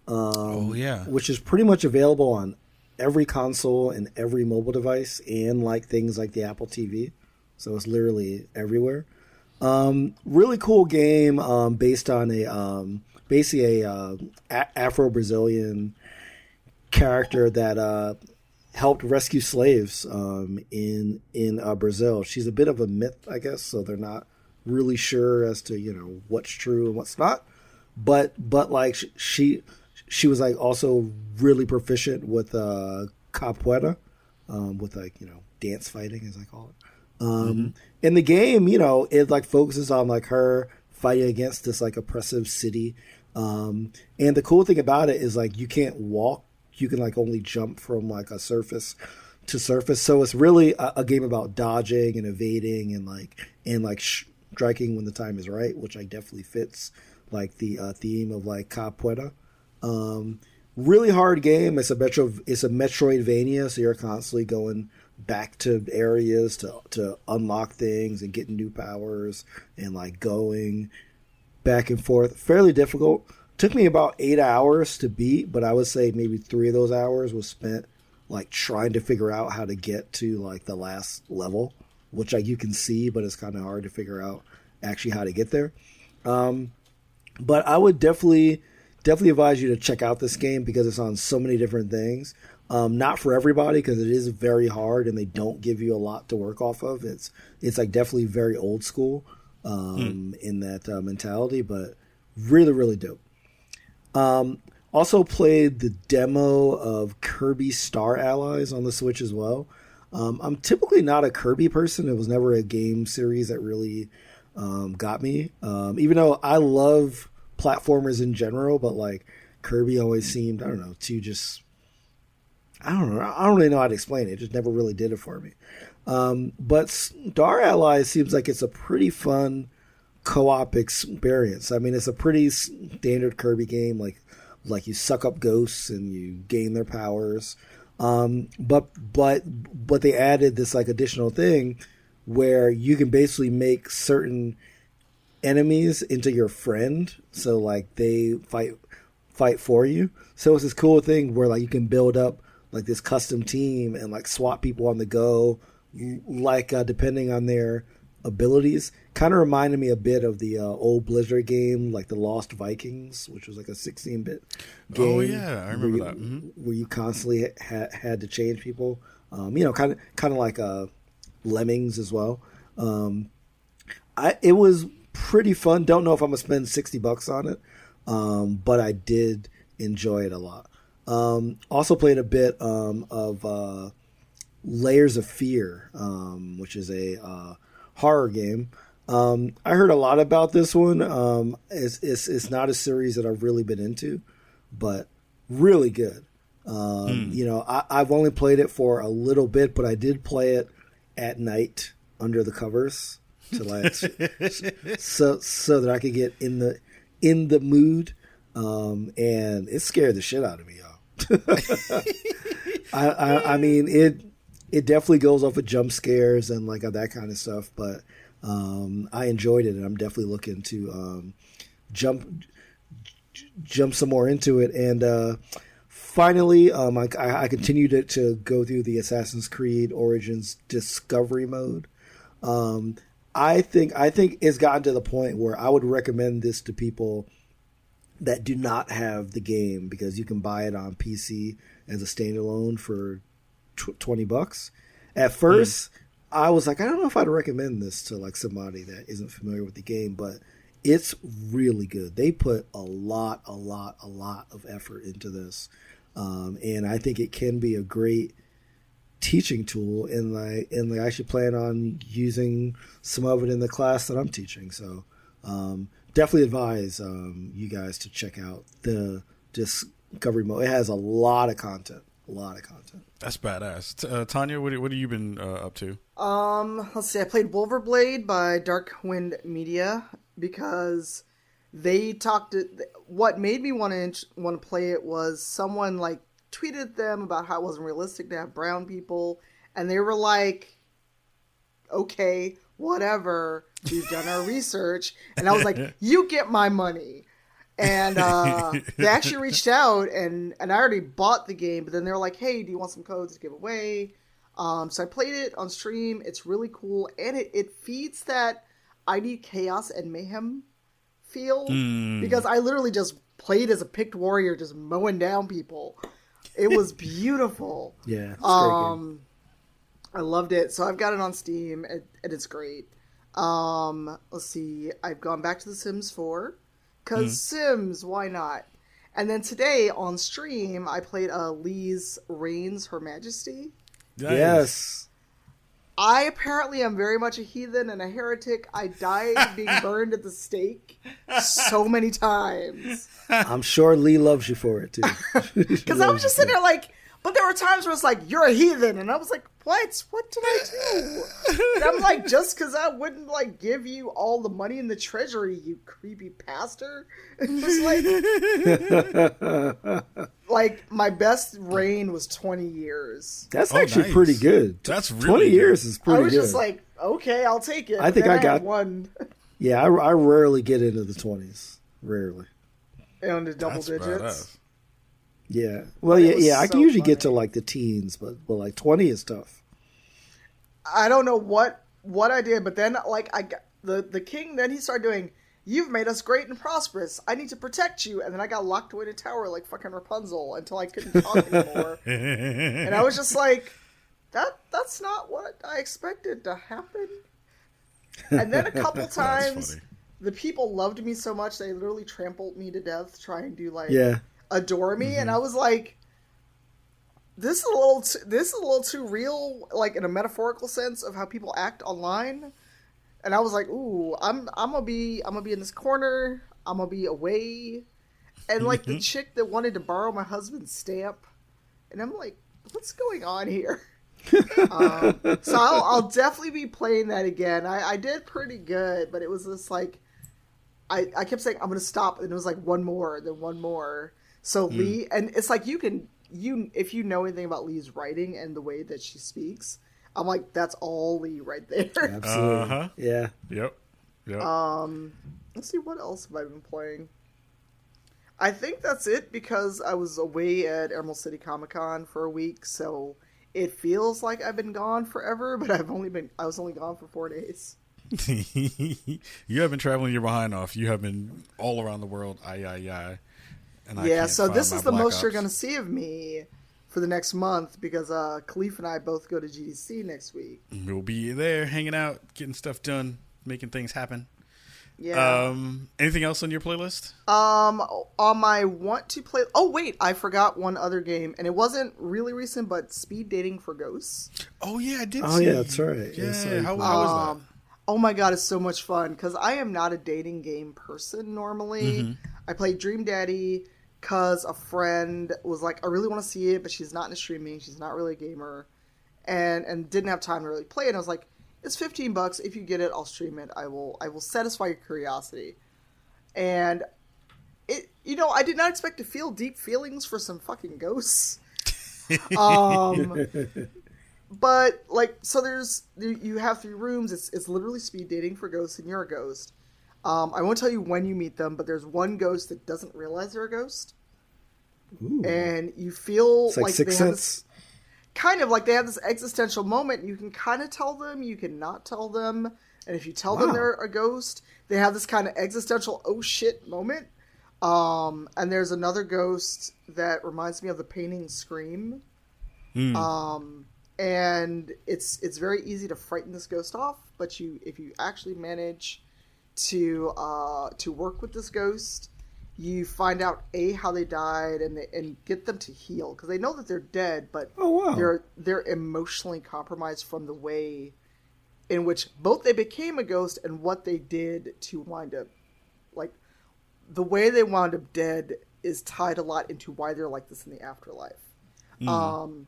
oh yeah, which is pretty much available on every console and every mobile device, and like things like the Apple TV. So it's literally everywhere. Um, really cool game um, based on a um, basically a uh, Afro Brazilian character that uh, helped rescue slaves um, in in uh, Brazil. She's a bit of a myth, I guess, so they're not really sure as to you know what's true and what's not. But but like she she was like also really proficient with uh, capoeira, um, with like you know dance fighting as I call it. Um, mm-hmm. In the game, you know, it like focuses on like her fighting against this like oppressive city. Um, and the cool thing about it is like you can't walk you can like only jump from like a surface to surface. So it's really a, a game about dodging and evading and like and like striking when the time is right, which I definitely fits like the uh, theme of like capoeira. Um, really hard game. It's a metro. It's a Metroidvania, so you're constantly going back to areas to to unlock things and getting new powers and like going back and forth. Fairly difficult took me about eight hours to beat, but I would say maybe three of those hours was spent like trying to figure out how to get to like the last level, which like you can see, but it's kind of hard to figure out actually how to get there. Um, but I would definitely definitely advise you to check out this game because it's on so many different things. Um, not for everybody because it is very hard and they don't give you a lot to work off of. It's it's like definitely very old school um, mm. in that uh, mentality, but really really dope. Um, also played the demo of Kirby Star Allies on the Switch as well. Um, I'm typically not a Kirby person. It was never a game series that really um, got me. Um, even though I love platformers in general, but like Kirby always seemed, I don't know, to just I don't know. I don't really know how to explain it. It just never really did it for me. Um, but Star Allies seems like it's a pretty fun co-op experience. I mean, it's a pretty standard Kirby game, like like you suck up ghosts and you gain their powers. Um, but but but they added this like additional thing where you can basically make certain enemies into your friend, so like they fight fight for you. So it's this cool thing where like you can build up like this custom team and like swap people on the go, like uh, depending on their abilities. Kind of reminded me a bit of the uh, old Blizzard game, like the Lost Vikings, which was like a 16-bit game. Oh yeah, I remember where that. Mm-hmm. Where you constantly ha- had to change people. Um, you know, kind of kind of like uh, Lemmings as well. Um, I it was pretty fun. Don't know if I'm gonna spend 60 bucks on it, um, but I did enjoy it a lot. Um, also played a bit um, of uh, Layers of Fear, um, which is a uh, horror game. Um, I heard a lot about this one. Um, it's, it's, it's not a series that I've really been into, but really good. Um, You know, I, I've only played it for a little bit, but I did play it at night under the covers to like so so that I could get in the in the mood. Um, and it scared the shit out of me, y'all. I, I I mean it it definitely goes off with jump scares and like that kind of stuff, but um, I enjoyed it, and I'm definitely looking to um, jump j- jump some more into it. And uh, finally, um, I, I continue to, to go through the Assassin's Creed Origins Discovery mode. Um, I think I think it's gotten to the point where I would recommend this to people that do not have the game because you can buy it on PC as a standalone for tw- 20 bucks. At first, I was like, I don't know if I'd recommend this to like somebody that isn't familiar with the game, but it's really good. They put a lot, a lot, a lot of effort into this. Um, and I think it can be a great teaching tool and like and like I should plan on using some of it in the class that I'm teaching. So um, definitely advise um, you guys to check out the discovery mode. It has a lot of content, a lot of content. That's badass. Uh, Tanya, what, what have you been uh, up to? Um, let's see. I played Wulverblade by Darkwind Media because they talked. To, what made me want to want to play it was someone like tweeted them about how it wasn't realistic to have brown people, and they were like, "Okay, whatever. We've done our research," and I was like, "You get my money." and uh, they actually reached out and and I already bought the game, but then they were like, "Hey, do you want some codes to give away?" Um, so I played it on stream. It's really cool, and it, it feeds that I need chaos and mayhem feel Mm. because I literally just played as a Pict warrior, just mowing down people. It was beautiful. Yeah, it's a great game. Um, I loved it. So I've got it on Steam, and, and it's great. Um, let's see. I've gone back to The Sims 4 because Sims, why not? And then today on stream, I played uh, Leigh's Reigns Her Majesty. Nice. Yes. I apparently am very much a heathen and a heretic. I died being burned at the stake so many times. I'm sure Leigh loves you for it too. Because I was just sitting there like, but there were times where it's like, you're a heathen. And I was like, what? What did I do? And I'm like, just because I wouldn't like give you all the money in the treasury, you creepy pastor. It like, like my best reign was 20 years. That's Oh, actually nice. pretty good. That's really twenty good. years is pretty good. I was good. just like, okay, I'll take it. I think Then I had got- one yeah, I, I rarely get into the twenties. Rarely. And the double That's digits. Yeah. Well, yeah, yeah. I can usually get to like the teens, but but like twenty is tough. I don't know what what I did, but then like I got the the king. Then he started doing. You've made us great and prosperous. I need to protect you, and then I got locked away in a tower like fucking Rapunzel until I couldn't talk anymore. and I was just like, that that's not what I expected to happen. And then a couple times, the people loved me so much they literally trampled me to death trying to do like Yeah. Adore me, Mm-hmm. and I was like, "This is a little, too, this is a little too real, like in a metaphorical sense of how people act online." And I was like, "Ooh, I'm, I'm gonna be, I'm gonna be in this corner. I'm gonna be away." And like Mm-hmm. the chick that wanted to borrow my husband's stamp, and I'm like, "What's going on here?" um, so I'll, I'll definitely be playing that again. I, I did pretty good, but it was just like I, I kept saying I'm gonna stop, and it was like one more, then one more. So Leigh, and it's like you can you if you know anything about Leigh's writing and the way that she speaks, I'm like that's all Lee right there. Absolutely. Uh-huh. Yeah. Yep. Yep. Um, let's see what else have I been playing. I think that's it because I was away at Emerald City Comic Con for a week, so it feels like I've been gone forever, but I've only been I was only gone for four days. you have been traveling your behind off. You have been all around the world. Aye, aye, aye. And I yeah, can't so find this my is the Black most you're going to see of me for the next month because uh, Kahlief and I both go to GDC next week. We'll be there, hanging out, getting stuff done, making things happen. Yeah. Um, anything else on your playlist? Um, on my want to play. Oh wait, I forgot one other game, and it wasn't really recent, but Speed Dating for Ghosts. Oh yeah, I did. Oh, see. yeah, that's right. Yeah, Yeah, sorry. how, how was Um, oh my god, it's so much fun because I am not a dating game person normally. Mm-hmm. I play Dream Daddy, because a friend was like, I really want to see it, but she's not into streaming. She's not really a gamer, and and didn't have time to really play it. And I was like, it's fifteen bucks. If you get it, I'll stream it. I will I will satisfy your curiosity. And it, you know, I did not expect to feel deep feelings for some fucking ghosts. um, but like, so there's you have three rooms. It's it's literally speed dating for ghosts, and you're a ghost. Um, I won't tell you when you meet them, but there's one ghost that doesn't realize they're a ghost, Ooh. and you feel It's like like have Sense. this, kind of like they have this existential moment. You can kind of tell them, you can not tell them, and if you tell them they're a ghost, they have this kind of existential oh shit moment. Um, and there's another ghost that reminds me of the painting Scream. Hmm. Um, and it's it's very easy to frighten this ghost off, but you if you actually manage to uh, to work with this ghost, you find out a how they died and and get them to heal because they know that they're dead, but Oh, wow. they're they're emotionally compromised from the way in which both they became a ghost and what they did to wind up like the way they wound up dead is tied a lot into why they're like this in the afterlife. Um,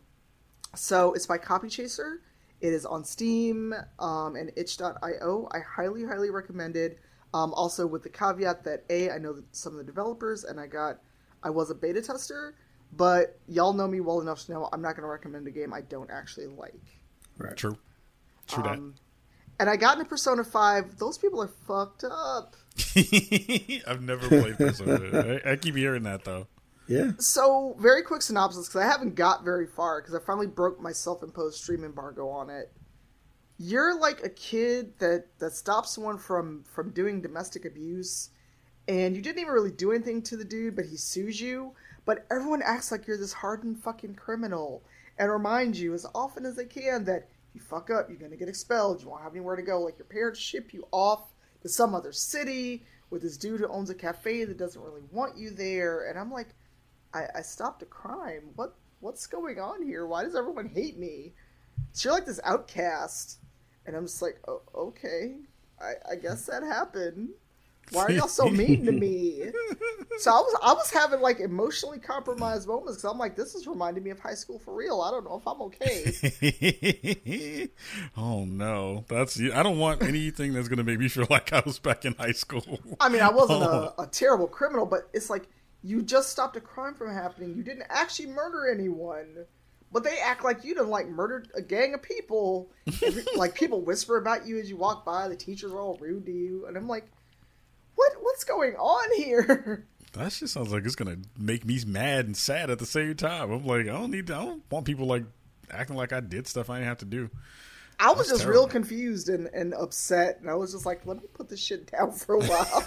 so it's by Copy Chaser. It is on Steam um, and itch.io. I highly, highly recommend it. Um, also, with the caveat that A, I know some of the developers, and I got, I was a beta tester, but y'all know me well enough to know I'm not going to recommend a game I don't actually like. Right. True. True Um, and I got into Persona 5. Those people are fucked up. I've never played Persona. I, I keep hearing that though. Yeah. So, very quick synopsis because I haven't got very far because I finally broke my self-imposed stream embargo on it. You're like a kid that that stops someone from from doing domestic abuse, and you didn't even really do anything to the dude, but he sues you. But everyone acts like you're this hardened fucking criminal and reminds you as often as they can that you fuck up, you're gonna get expelled, you won't have anywhere to go. Like your parents ship you off to some other city with this dude who owns a cafe that doesn't really want you there, and I'm like. I, I stopped a crime. What what's going on here? Why does everyone hate me? So you're like this outcast, and I'm just like, oh, okay, I, I guess that happened. Why are y'all so mean to me? So I was I was having like emotionally compromised moments because I'm like, this is reminding me of high school for real. I don't know if I'm okay. oh no, that's I don't want anything that's gonna make me feel like I was back in high school. I mean, I wasn't Oh. a, a terrible criminal, but it's like you just stopped a crime from happening. You didn't actually murder anyone, but they act like you done like murdered a gang of people. Every- like people whisper about you as you walk by. The teachers are all rude to you, and I'm like, what? What's going on here? That just sounds like it's gonna make me mad and sad at the same time. I'm like, I don't need, to, I don't want people like acting like I did stuff I didn't have to do. I was That's just terrible. real confused and, and upset, and I was just like, let me put this shit down for a while.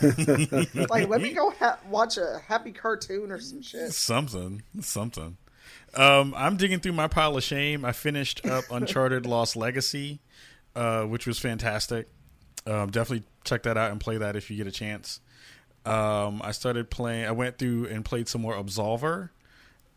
like, let me go ha- watch a happy cartoon or some shit. Something, something. Um, I'm digging through my pile of shame. I finished up Uncharted Lost Legacy, uh, which was fantastic. Um, definitely check that out and play that if you get a chance. Um, I started playing. I went through and played some more Absolver,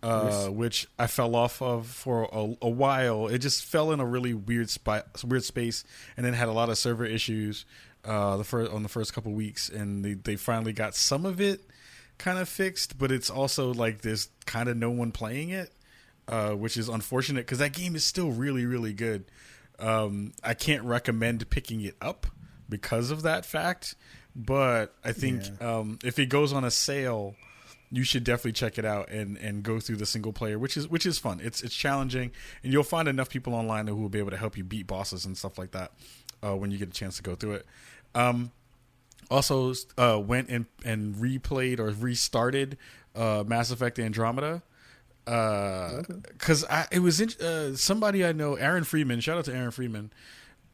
uh, which I fell off of for a, a while. It just fell in a really weird spot, weird space, and then had a lot of server issues. Uh, the first on the first couple weeks, and they they finally got some of it kind of fixed, but it's also like there's kind of no one playing it, uh, which is unfortunate because that game is still really, really good. Um, I can't recommend picking it up because of that fact, but I think um, if it goes on a sale, you should definitely check it out and, and go through the single player, which is which is fun. It's it's challenging, and you'll find enough people online who will be able to help you beat bosses and stuff like that uh, when you get a chance to go through it. Um, also uh, went and and replayed or restarted uh, Mass Effect Andromeda because I it was in, uh, somebody I know, Aaron Freeman. Shout out to Aaron Freeman.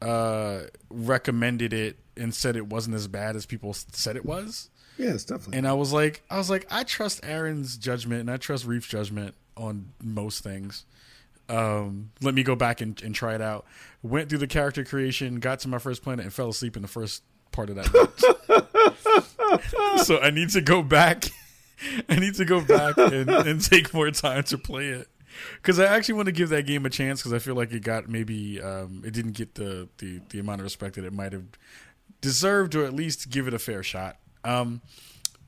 Uh, recommended it and said it wasn't as bad as people said it was. Yeah, it's definitely. And I was like, I was like, I trust Aaron's judgment and I trust Reef's judgment on most things. Um, let me go back and, and try it out. Went through the character creation, got to my first planet, and fell asleep in the first part of that. so I need to go back. I need to go back and, and take more time to play it because I actually want to give that game a chance because I feel like it got maybe um, it didn't get the, the the amount of respect that it might have deserved, or at least give it a fair shot. Um,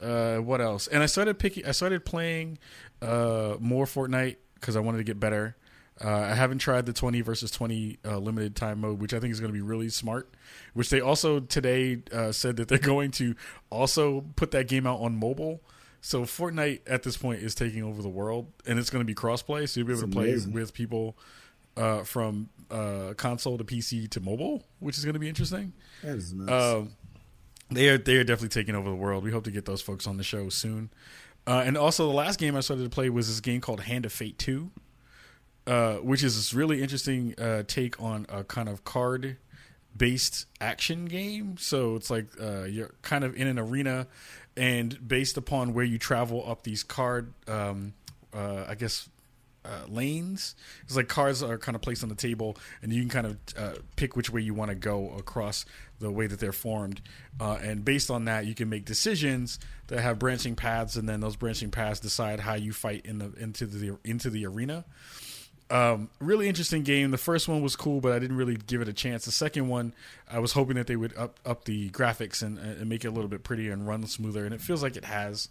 Uh, what else? And I started picking. I started playing uh, more Fortnite because I wanted to get better. Uh, I haven't tried the 20 versus 20 uh, limited time mode, which I think is going to be really smart. Which they also today uh, said that they're going to also put that game out on mobile. So Fortnite at this point is taking over the world, and it's going to be crossplay, so you'll be able That's to play amazing. with people uh, from uh, console to PC to mobile, which is going to be interesting. That is nuts. Um, they are they are definitely taking over the world. We hope to get those folks on the show soon. Uh, and also, the last game I started to play was this game called Hand of Fate Two, uh, which is this really interesting uh, take on a kind of card based action game. So it's like uh, you're kind of in an arena, and based upon where you travel up these card, um, uh, I guess uh, lanes. It's like cards are kind of placed on the table, and you can kind of uh, pick which way you want to go across the way that they're formed. Uh, and based on that, you can make decisions that have branching paths, and then those branching paths decide how you fight in the into the into the arena. Um, really interesting game. The first one was cool, but I didn't really give it a chance. The second one, I was hoping that they would up up the graphics and, and make it a little bit prettier and run smoother, and it feels like it has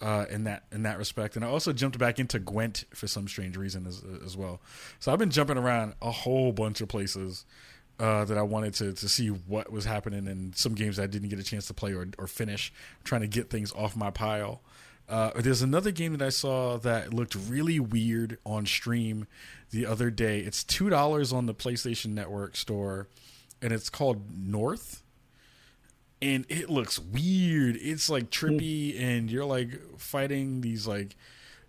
uh, in that in that respect. And I also jumped back into Gwent for some strange reason as as well. So I've been jumping around a whole bunch of places uh, that I wanted to to see what was happening, and some games I didn't get a chance to play or or finish, trying to get things off my pile. Uh, there's another game that I saw that looked really weird on stream the other day. It's two dollars on the PlayStation Network store, and it's called North. And it looks weird. It's like trippy, and you're like fighting these like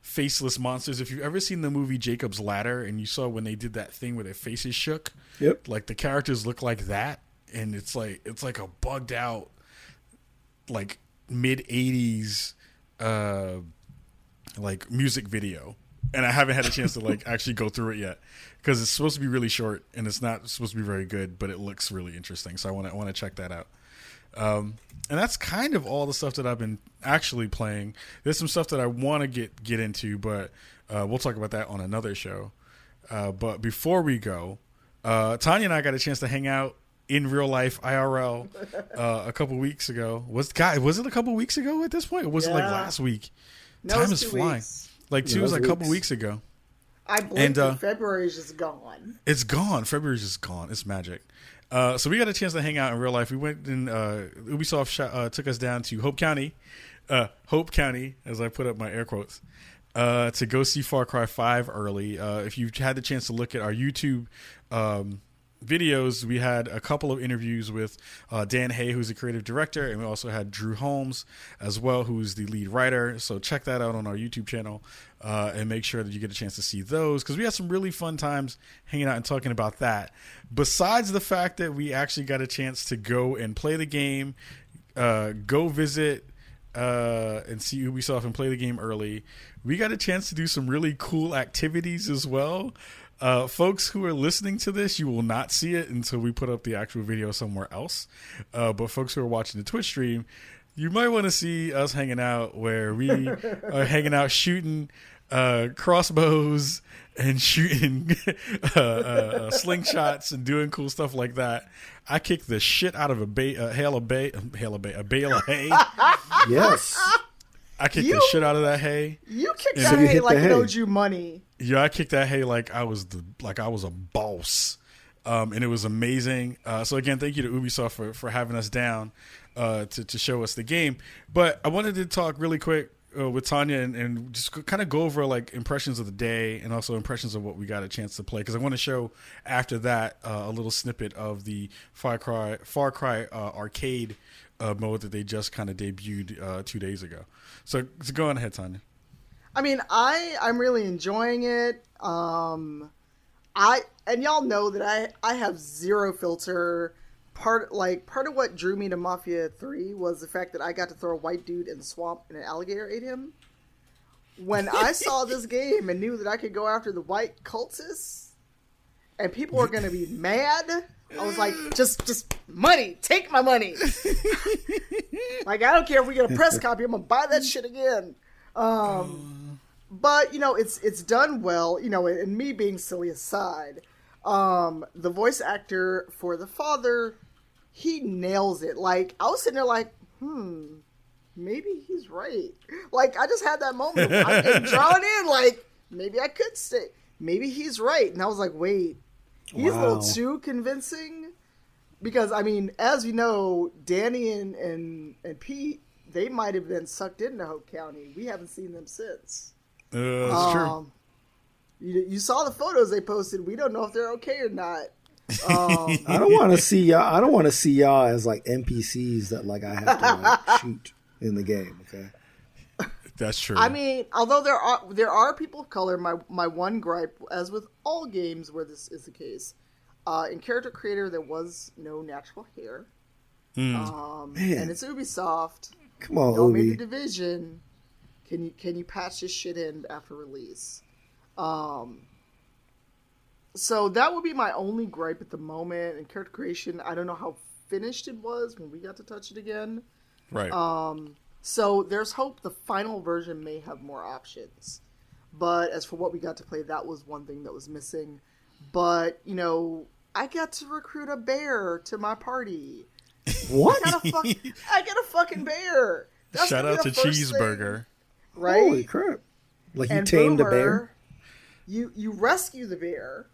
faceless monsters. If you've ever seen the movie Jacob's Ladder, and you saw when they did that thing where their faces shook, Yep. like the characters look like that, and it's like it's like a bugged out, like mid '80s, uh, like music video. And I haven't had a chance to like actually go through it yet because it's supposed to be really short and it's not supposed to be very good, but it looks really interesting. So I want to want to check that out. Um, and that's kind of all the stuff that I've been actually playing. There's some stuff that I want to get get into, but uh, we'll talk about that on another show. Uh, but before we go, uh, Tanya and I got a chance to hang out in real life IRL uh, a couple weeks ago. Was guy was it a couple weeks ago at this point? Or was it like last week? No, Time is flying. weeks. Like two Yeah, was like a couple weeks. weeks ago. I blinked And, and, uh, February's just gone. It's gone. February's just gone. It's magic. Uh, so we got a chance to hang out in real life. We went and uh, Ubisoft sh- uh, took us down to Hope County, uh, Hope County, as I put up my air quotes, uh, to go see Far Cry Five early. If you've had the chance to look at our YouTube um, videos, we had a couple of interviews with uh, Dan Hay, who's the creative director, and we also had Drew Holmes as well, who's the lead writer. So check that out on our YouTube channel uh, and make sure that you get a chance to see those because we had some really fun times hanging out and talking about that. Besides the fact that we actually got a chance to go and play the game, uh, go visit uh, and see Ubisoft and play the game early. We got a chance to do some really cool activities as well. Uh, folks who are listening to this, you will not see it until we put up the actual video somewhere else. Uh, but folks who are watching the Twitch stream, you might want to see us hanging out where we are hanging out shooting uh, crossbows and shooting uh, uh, slingshots and doing cool stuff like that. I kicked the shit out of a ba- a hail of bay, hail of bay, a bale of hay. Yes. I kicked the shit out of that hay. You kicked So that hay like hay. owed you money. Yeah, I kicked that hay like I was the like I was a boss, um, and it was amazing. Uh, so again, thank you to Ubisoft for, for having us down uh, to to show us the game. But I wanted to talk really quick uh, with Tanya and, and just kind of go over like impressions of the day and also impressions of what we got a chance to play because I want to show after that uh, a little snippet of the Far Cry Far Cry uh, arcade uh, mode that they just kind of debuted uh, two days ago. So, so go on ahead, Tanya. I mean, I I'm really enjoying it. Um, I and y'all know that I I have zero filter. Part like part of what drew me to Mafia Three was the fact that I got to throw a white dude in the swamp and an alligator ate him. When I saw this game and knew that I could go after the white cultists, and people were going to be mad, I was like, just just money, take my money. like I don't care if we get a press copy, I'm gonna buy that shit again. Um, but you know, it's it's done well. You know, and me being silly aside, um, the voice actor for the father, he nails it. Like I was sitting there, like, hmm, maybe he's right. Like I just had that moment. I'm drawn in. Like maybe I could stay. Maybe he's right. And I was like, wait, he's a little too convincing. Because I mean, as you know, Danny and and, and Pete, they might have been sucked into Hope County. We haven't seen them since. Uh, that's true. Um, you, you saw the photos they posted. We don't know if they're okay or not. Um, I don't want to see y'all. I don't want to see y'all as like NPCs that like I have to like, shoot in the game. Okay. That's true. I mean, although there are there are people of color, my my one gripe, as with all games where this is the case, uh, in character creator there was no natural hair, um, Man. and it's Ubisoft. Come on, Don't make Obi. the division. Can you can you patch this shit in after release? Um, so that would be my only gripe at the moment. In character creation, I don't know how finished it was when we got to touch it again. right. Um, so there's hope the final version may have more options. But as for what we got to play, that was one thing that was missing. But, you know, I got to recruit a bear to my party. What? I got a, fuck, I got a fucking bear. That's Shout out to the first thing, Cheeseburger. right? Holy crap! Like you and tamed a bear. You you rescue the bear,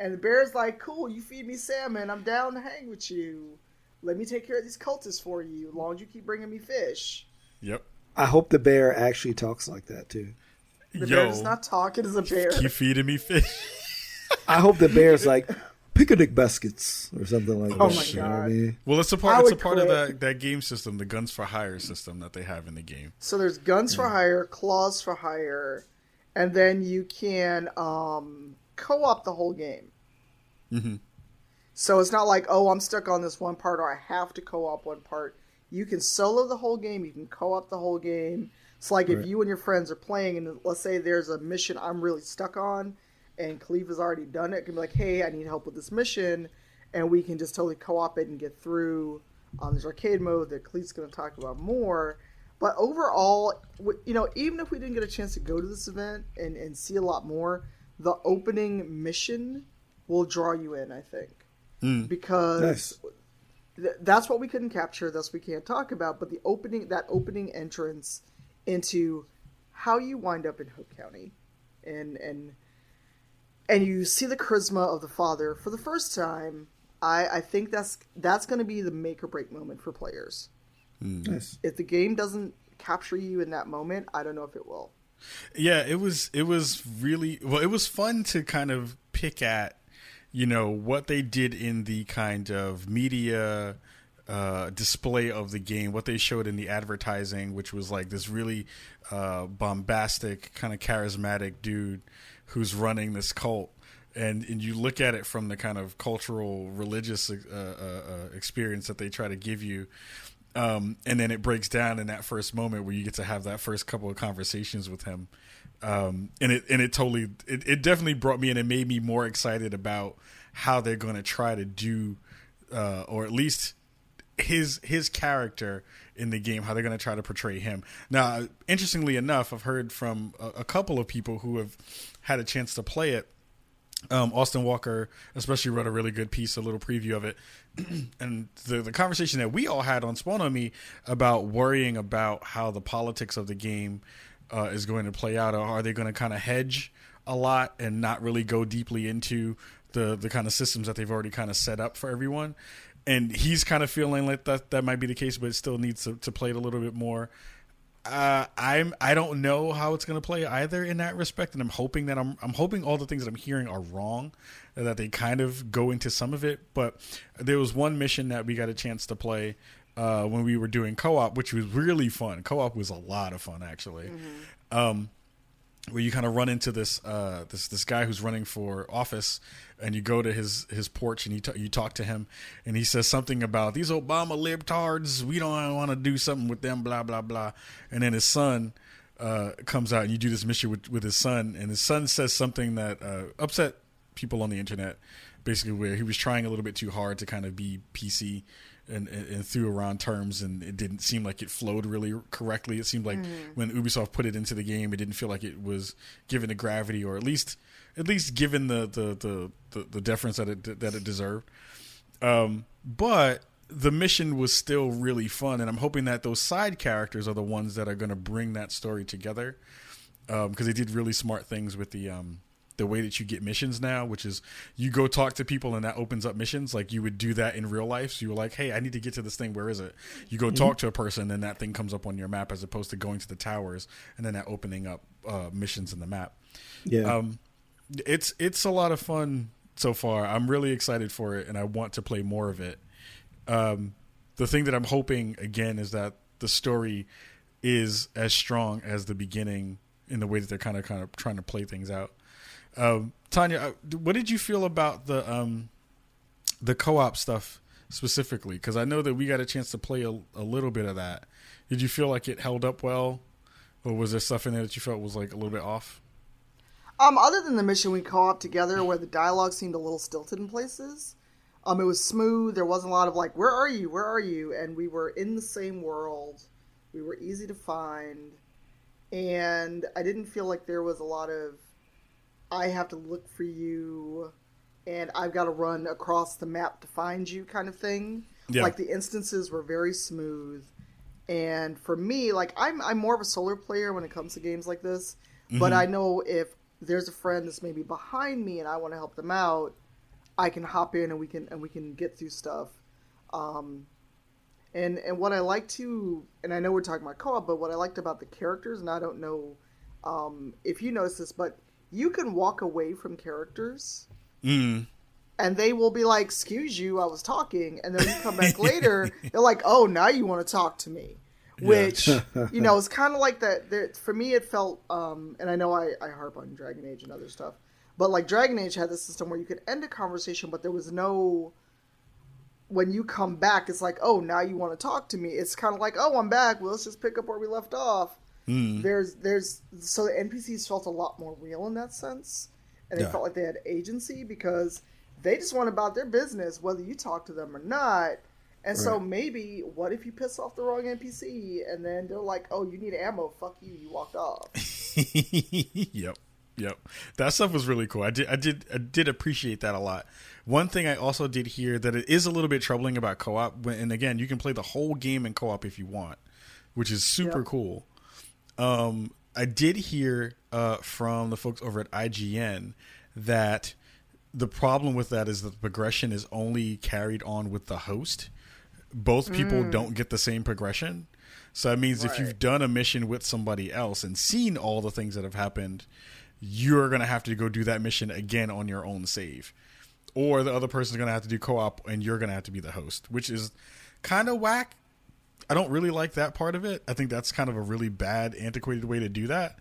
and the bear's like, "Cool, you feed me salmon. I'm down to hang with you. Let me take care of these cultists for you. As long as you keep bringing me fish." Yep. I hope the bear actually talks like that too. The Yo, bear does not talk. It is a bear. keep feeding me fish. I hope the bear's like picnic baskets or something like Oh that. my you know what I God. mean? Well, it's a I part. It's a would part of that that game system, the guns for hire system that they have in the game. So there's guns for hire, claws for hire, and then you can um, co-op the whole game. Mm-hmm. So it's not like, oh, I'm stuck on this one part, or I have to co-op one part. You can solo the whole game. You can co-op the whole game. It's like if you and your friends are playing, and let's say there's a mission I'm really stuck on, and Cleve Khalifa's already done it. Can be like, hey, I need help with this mission, and we can just totally co-op it and get through. Um, there's arcade mode that Kahlief's going to talk about more. But overall, you know, even if we didn't get a chance to go to this event and, and see a lot more, the opening mission will draw you in, I think. Mm. Because Nice. th- that's what we couldn't capture, that's we can't talk about. But the opening, that opening entrance into how you wind up in Hope County, and and and you see the charisma of the father for the first time. I, I think that's that's going to be the make or break moment for players. Mm. Nice. If the game doesn't capture you in that moment, I don't know if it will. Yeah, it was it was really well. It was fun to kind of pick at, you know, what they did in the kind of media uh, display of the game, what they showed in the advertising, which was like this really uh, bombastic, kind of charismatic dude who's running this cult. And, and you look at it from the kind of cultural, religious uh, uh, uh, experience that they try to give you, um, and then it breaks down in that first moment where you get to have that first couple of conversations with him. Um, and it and it totally it, it definitely brought me and made me more excited about how they're going to try to do uh, or at least his his character in the game how they're going to try to portray him. Now interestingly enough i've heard from a, a couple of people who have had a chance to play it um, Austin Walker especially wrote a really good piece, a little preview of it, and the the conversation that we all had on Spawn on Me about worrying about how the politics of the game uh, is going to play out, or are they going to kind of hedge a lot and not really go deeply into the the kind of systems that they've already kind of set up for everyone? And he's kind of feeling like that that might be the case, but it still needs to, to play it a little bit more uh, I'm I don't know how it's gonna play either in that respect, and I'm hoping that I'm I'm hoping all the things that I'm hearing are wrong, that they kind of go into some of it. But there was one mission that we got a chance to play uh, when we were doing co-op, which was really fun. Co-op was a lot of fun actually. Um, where you kind of run into this uh, this this guy who's running for office, and you go to his his porch and you t- you talk to him, and he says something about these Obama libtards. We don't want to do something with them. Blah blah blah. And then his son uh, comes out, and you do this mission with with his son, and his son says something that uh, upset people on the internet. Basically, where he was trying a little bit too hard to kind of be PC and, and, threw around terms, and it didn't seem like it flowed really correctly. It seemed like when Ubisoft put it into the game, it didn't feel like it was given the gravity, or at least at least given the the the, the, the deference that it that it deserved. Um, but the mission was still really fun, and I'm hoping that those side characters are the ones that are going to bring that story together because um, they did really smart things with the um, the way that you get missions now, which is you go talk to people and that opens up missions. Like you would do that in real life. So you were like, hey, I need to get to this thing. Where is it? You go mm-hmm. talk to a person and that thing comes up on your map as opposed to going to the towers and then that opening up uh, missions in the map. Yeah. Um, it's it's a lot of fun so far. I'm really excited for it and I want to play more of it. Um, the thing that I'm hoping again is that the story is as strong as the beginning in the way that they're kind of kind of trying to play things out. Um, Tanya, uh, what did you feel about the um, the co-op stuff specifically? Because I know that we got a chance to play a, a, little bit of that. Did you feel like it held up well, or was there stuff in there that you felt was like a little bit off? Um, other than the mission we co-op together, where the dialogue seemed a little stilted in places, um, it was smooth. There wasn't a lot of like, "Where are you? Where are you?" And we were in the same world. We were easy to find, and I didn't feel like there was a lot of I have to look for you and I've got to run across the map to find you kind of thing. Yeah. Like the instances were very smooth. And for me, like I'm I'm more of a solo player when it comes to games like this. Mm-hmm. But I know if there's a friend that's maybe behind me and I want to help them out, I can hop in and we can and we can get through stuff. Um, and and what I like to and I know we're talking about co-op, but what I liked about the characters, and I don't know um, if you notice this, but you can walk away from characters mm. and they will be like excuse you i was talking. And then you come back later they're like oh now you want to talk to me. Which you know is kind of like that for me it felt um, and i know I, I harp on dragon age and other stuff but like dragon age had this system where you could end a conversation but there was no when you come back it's like oh now you want to talk to me. It's kind of like oh i'm back. Well let's just pick up where we left off Mm. There's there's so the NPCs felt a lot more real in that sense, and they yeah. felt like they had agency because they just went about their business whether you talk to them or not. And right. so maybe what if you piss off the wrong NPC and then they're like, "Oh, you need ammo. Fuck you. You walked off." yep. Yep. That stuff was really cool. I did I did I did appreciate that a lot. One thing I also did hear that it is a little bit troubling about co-op and again, you can play the whole game in co-op if you want, which is super yep. cool. Um, I did hear uh, from the folks over at IGN that the problem with that is that the progression is only carried on with the host. Both people mm. don't get the same progression. So that means right. if you've done a mission with somebody else and seen all the things that have happened, you're going to have to go do that mission again on your own save. Or the other person's going to have to do co op and you're going to have to be the host, which is kind of whack I don't really like that part of it. I think that's kind of a really bad, antiquated way to do that.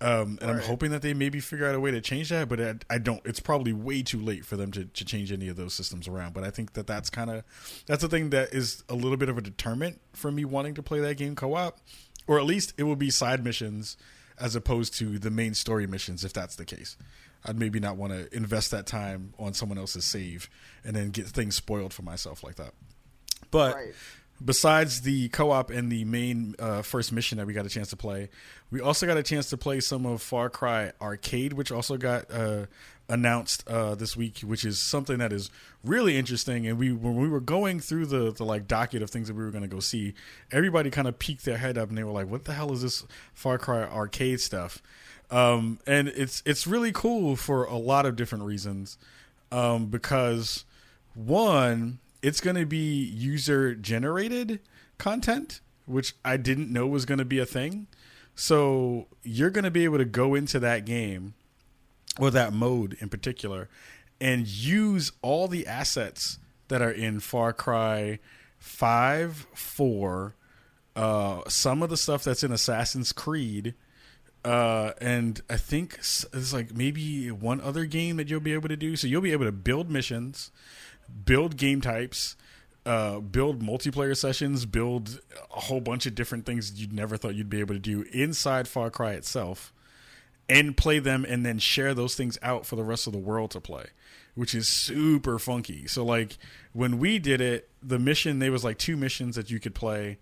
Um, and right. I'm hoping that they maybe figure out a way to change that, but I, I, don't. It's probably way too late for them to, to change any of those systems around. But I think that that's kind of that's the thing that is a little bit of a deterrent for me wanting to play that game co-op, or at least it will be side missions as opposed to the main story missions. If that's the case, I'd maybe not want to invest that time on someone else's save and then get things spoiled for myself like that. But right besides the co-op and the main uh, first mission that we got a chance to play, we also got a chance to play some of Far Cry Arcade, which also got uh, announced uh, this week, which is something that is really interesting. And we when we were going through the the like docket of things that we were going to go see, everybody kind of peeked their head up and they were like, "What the hell is this Far Cry Arcade stuff?" Um, and it's it's really cool for a lot of different reasons, um, because one it's going to be user generated content, which I didn't know was going to be a thing. So you're going to be able to go into that game or that mode in particular and use all the assets that are in Far Cry 5, 4, uh, some of the stuff that's in Assassin's Creed. Uh, and I think it's like maybe one other game that you'll be able to do. So you'll be able to build missions build game types, uh, build multiplayer sessions, build a whole bunch of different things you'd never thought you'd be able to do inside Far Cry itself, and play them, and then share those things out for the rest of the world to play, which is super funky. So like when we did it, the mission there was like two missions that you could play.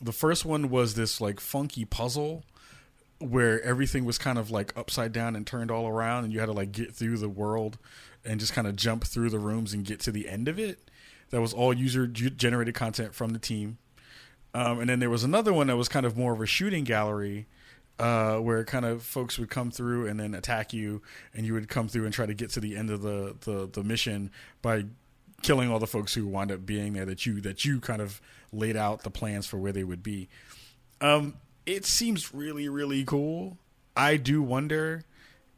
The first one was this like funky puzzle where everything was kind of like upside down and turned all around and you had to like get through the world and just kind of jump through the rooms and get to the end of it. that was all user generated content from the team. Um, and then there was another one that was kind of more of a shooting gallery uh, where kind of folks would come through and then attack you, and you would come through and try to get to the end of the, the, the mission by killing all the folks who wind up being there that you that you kind of laid out the plans for where they would be. Um, it seems really really cool. I do wonder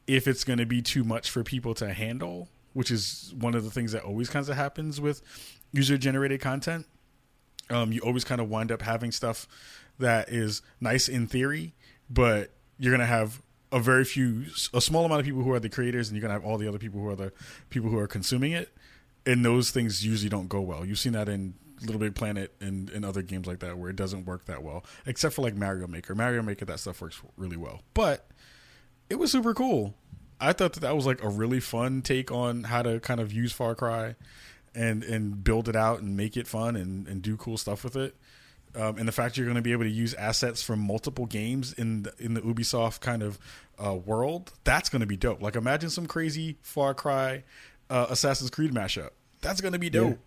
if it's going to be too much for people to handle, which is one of the things that always kind of happens with user generated content. Um, you always kind of wind up having stuff that is nice in theory, but you're going to have a very few, a small amount of people who are the creators, and you're going to have all the other people who are the people who are consuming it. And those things usually don't go well. You've seen that in LittleBigPlanet and, and other games like that where it doesn't work that well, except for like Mario Maker. Mario Maker, that stuff works really well. But it was super cool. I thought that that was like a really fun take on how to kind of use Far Cry and and build it out and make it fun and, and do cool stuff with it. Um, and the fact you're going to be able to use assets from multiple games in the, in the Ubisoft kind of uh, world, that's going to be dope. Like imagine some crazy Far Cry, uh, Assassin's Creed mashup. That's going to be dope.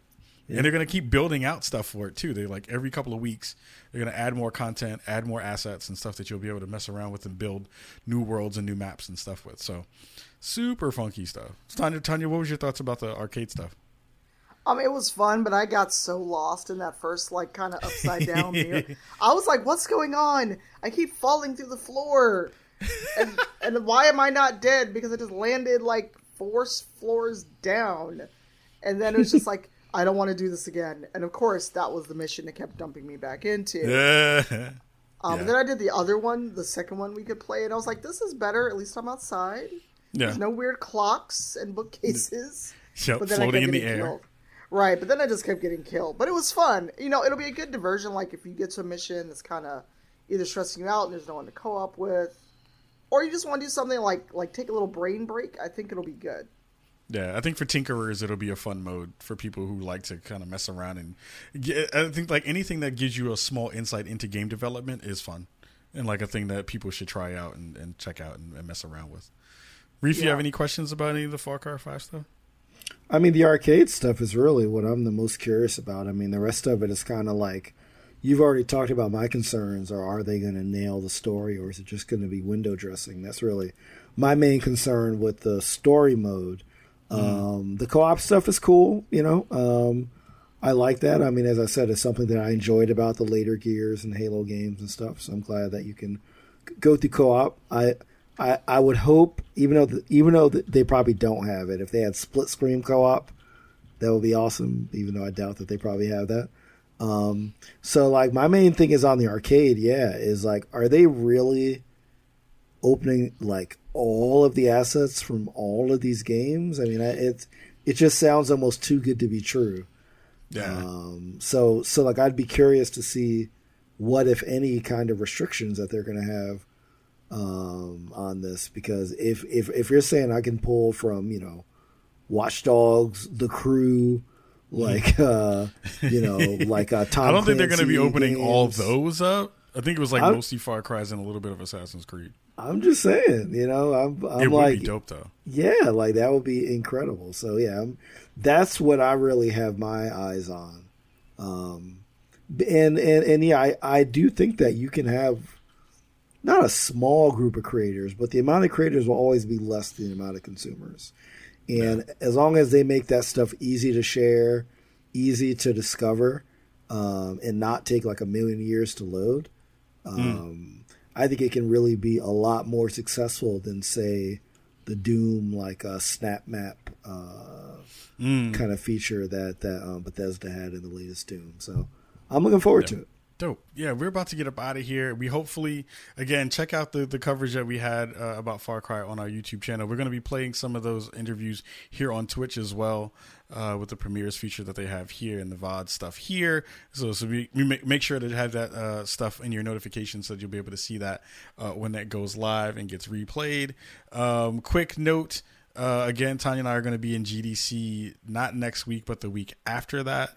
Yeah. And they're going to keep building out stuff for it too. They like every couple of weeks they're going to add more content, add more assets and stuff that you'll be able to mess around with and build new worlds and new maps and stuff with. So super funky stuff. Tanya, Tanya, what was your thoughts about the arcade stuff? Um, it was fun, but I got so lost in that first like kind of upside down mirror. I was like, "What's going on? I keep falling through the floor, and and why am I not dead? Because I just landed like four floors down, and then it was just like." I don't want to do this again. And of course, that was the mission it kept dumping me back into. Yeah. Um, yeah. Then I did the other one, the second one we could play, and I was like, this is better. At least I'm outside. Yeah. There's no weird clocks and bookcases. Yep, but then floating in the air. Killed. Right, but then I just kept getting killed. But it was fun. You know, it'll be a good diversion. Like if you get to a mission that's kind of either stressing you out and there's no one to co-op with, or you just want to do something like like take a little brain break. I think it'll be good. Yeah, I think for tinkerers it'll be a fun mode for people who like to kind of mess around and get, I think like anything that gives you a small insight into game development is fun and like a thing that people should try out and, and check out and, and, mess around with. Reef, yeah. you have any questions about any of the Far Cry Five stuff? I mean, the arcade stuff is really what I'm the most curious about. I mean, the rest of it is kind of like you've already talked about my concerns, or are they going to nail the story, or is it just going to be window dressing? That's really my main concern with the story mode. Mm. Um, the co-op stuff is cool, you know. Um, I like that. I mean, as I said, it's something that I enjoyed about the later Gears and Halo games and stuff. So I'm glad that you can go through co-op. I I, I would hope, even though the, even though they probably don't have it, if they had split screen co-op, that would be awesome. Even though I doubt that they probably have that. Um, so like my main thing is on the arcade. Yeah, is like, are they really opening like all of the assets from all of these games? I mean, it it just sounds almost too good to be true. Yeah. Um, so so like I'd be curious to see what if any kind of restrictions that they're going to have um, on this because if if if you're saying I can pull from you know Watch Dogs, The Crew, like uh, you know, like uh, Tom. I don't think they're going to be opening games. all those up. I think it was like I'm, mostly Far Cry's and a little bit of Assassin's Creed. I'm just saying, you know, I'm, I'm it like, would be dope though. Yeah, like that would be incredible. So yeah, I'm, that's what I really have my eyes on. Um, and and and yeah, I I do think that you can have not a small group of creators, but the amount of creators will always be less than the amount of consumers. And yeah. as long as they make that stuff easy to share, easy to discover, um, and not take like a million years to load. Um, mm. I think it can really be a lot more successful than say the Doom like a SnapMap uh, mm. kind of feature that that um, Bethesda had in the latest Doom. So I'm looking forward yeah. to it. Dope. Yeah, we're about to get up out of here. We hopefully, again, check out the, the coverage that we had uh, about Far Cry on our YouTube channel. We're going to be playing some of those interviews here on Twitch as well uh, with the premieres feature that they have here and the VOD stuff here. So, so we, we make, make sure to have that uh, stuff in your notifications so that you'll be able to see that uh, when that goes live and gets replayed. Um, quick note. Uh, again, Tanya and I are going to be in GDC not next week, but the week after that.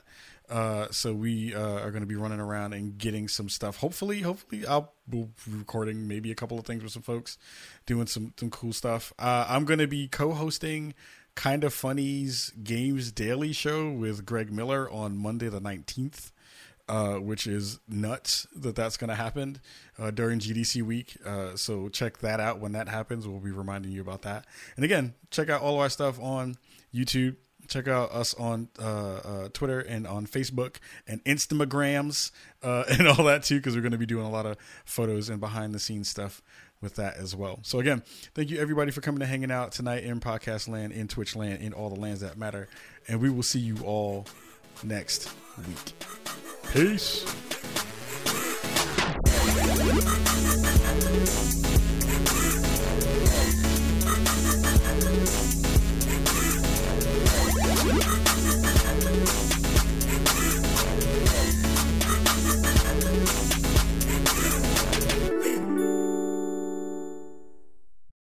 Uh, so we uh, are going to be running around and getting some stuff. Hopefully, hopefully I'll be recording maybe a couple of things with some folks, doing some some cool stuff. Uh, I'm going to be co-hosting Kind of Funny's Games Daily Show with Greg Miller on Monday the 19th. Uh, which is nuts that that's going to happen uh, during GDC week. Uh, so check that out when that happens. We'll be reminding you about that. And again, check out all of our stuff on YouTube. Check out us on uh, uh, Twitter and on Facebook and Instagrams uh, and all that too, because we're going to be doing a lot of photos and behind the scenes stuff with that as well. So again, thank you everybody for coming to hanging out tonight in podcast land, in Twitch land, in all the lands that matter. And we will see you all next week. Peace.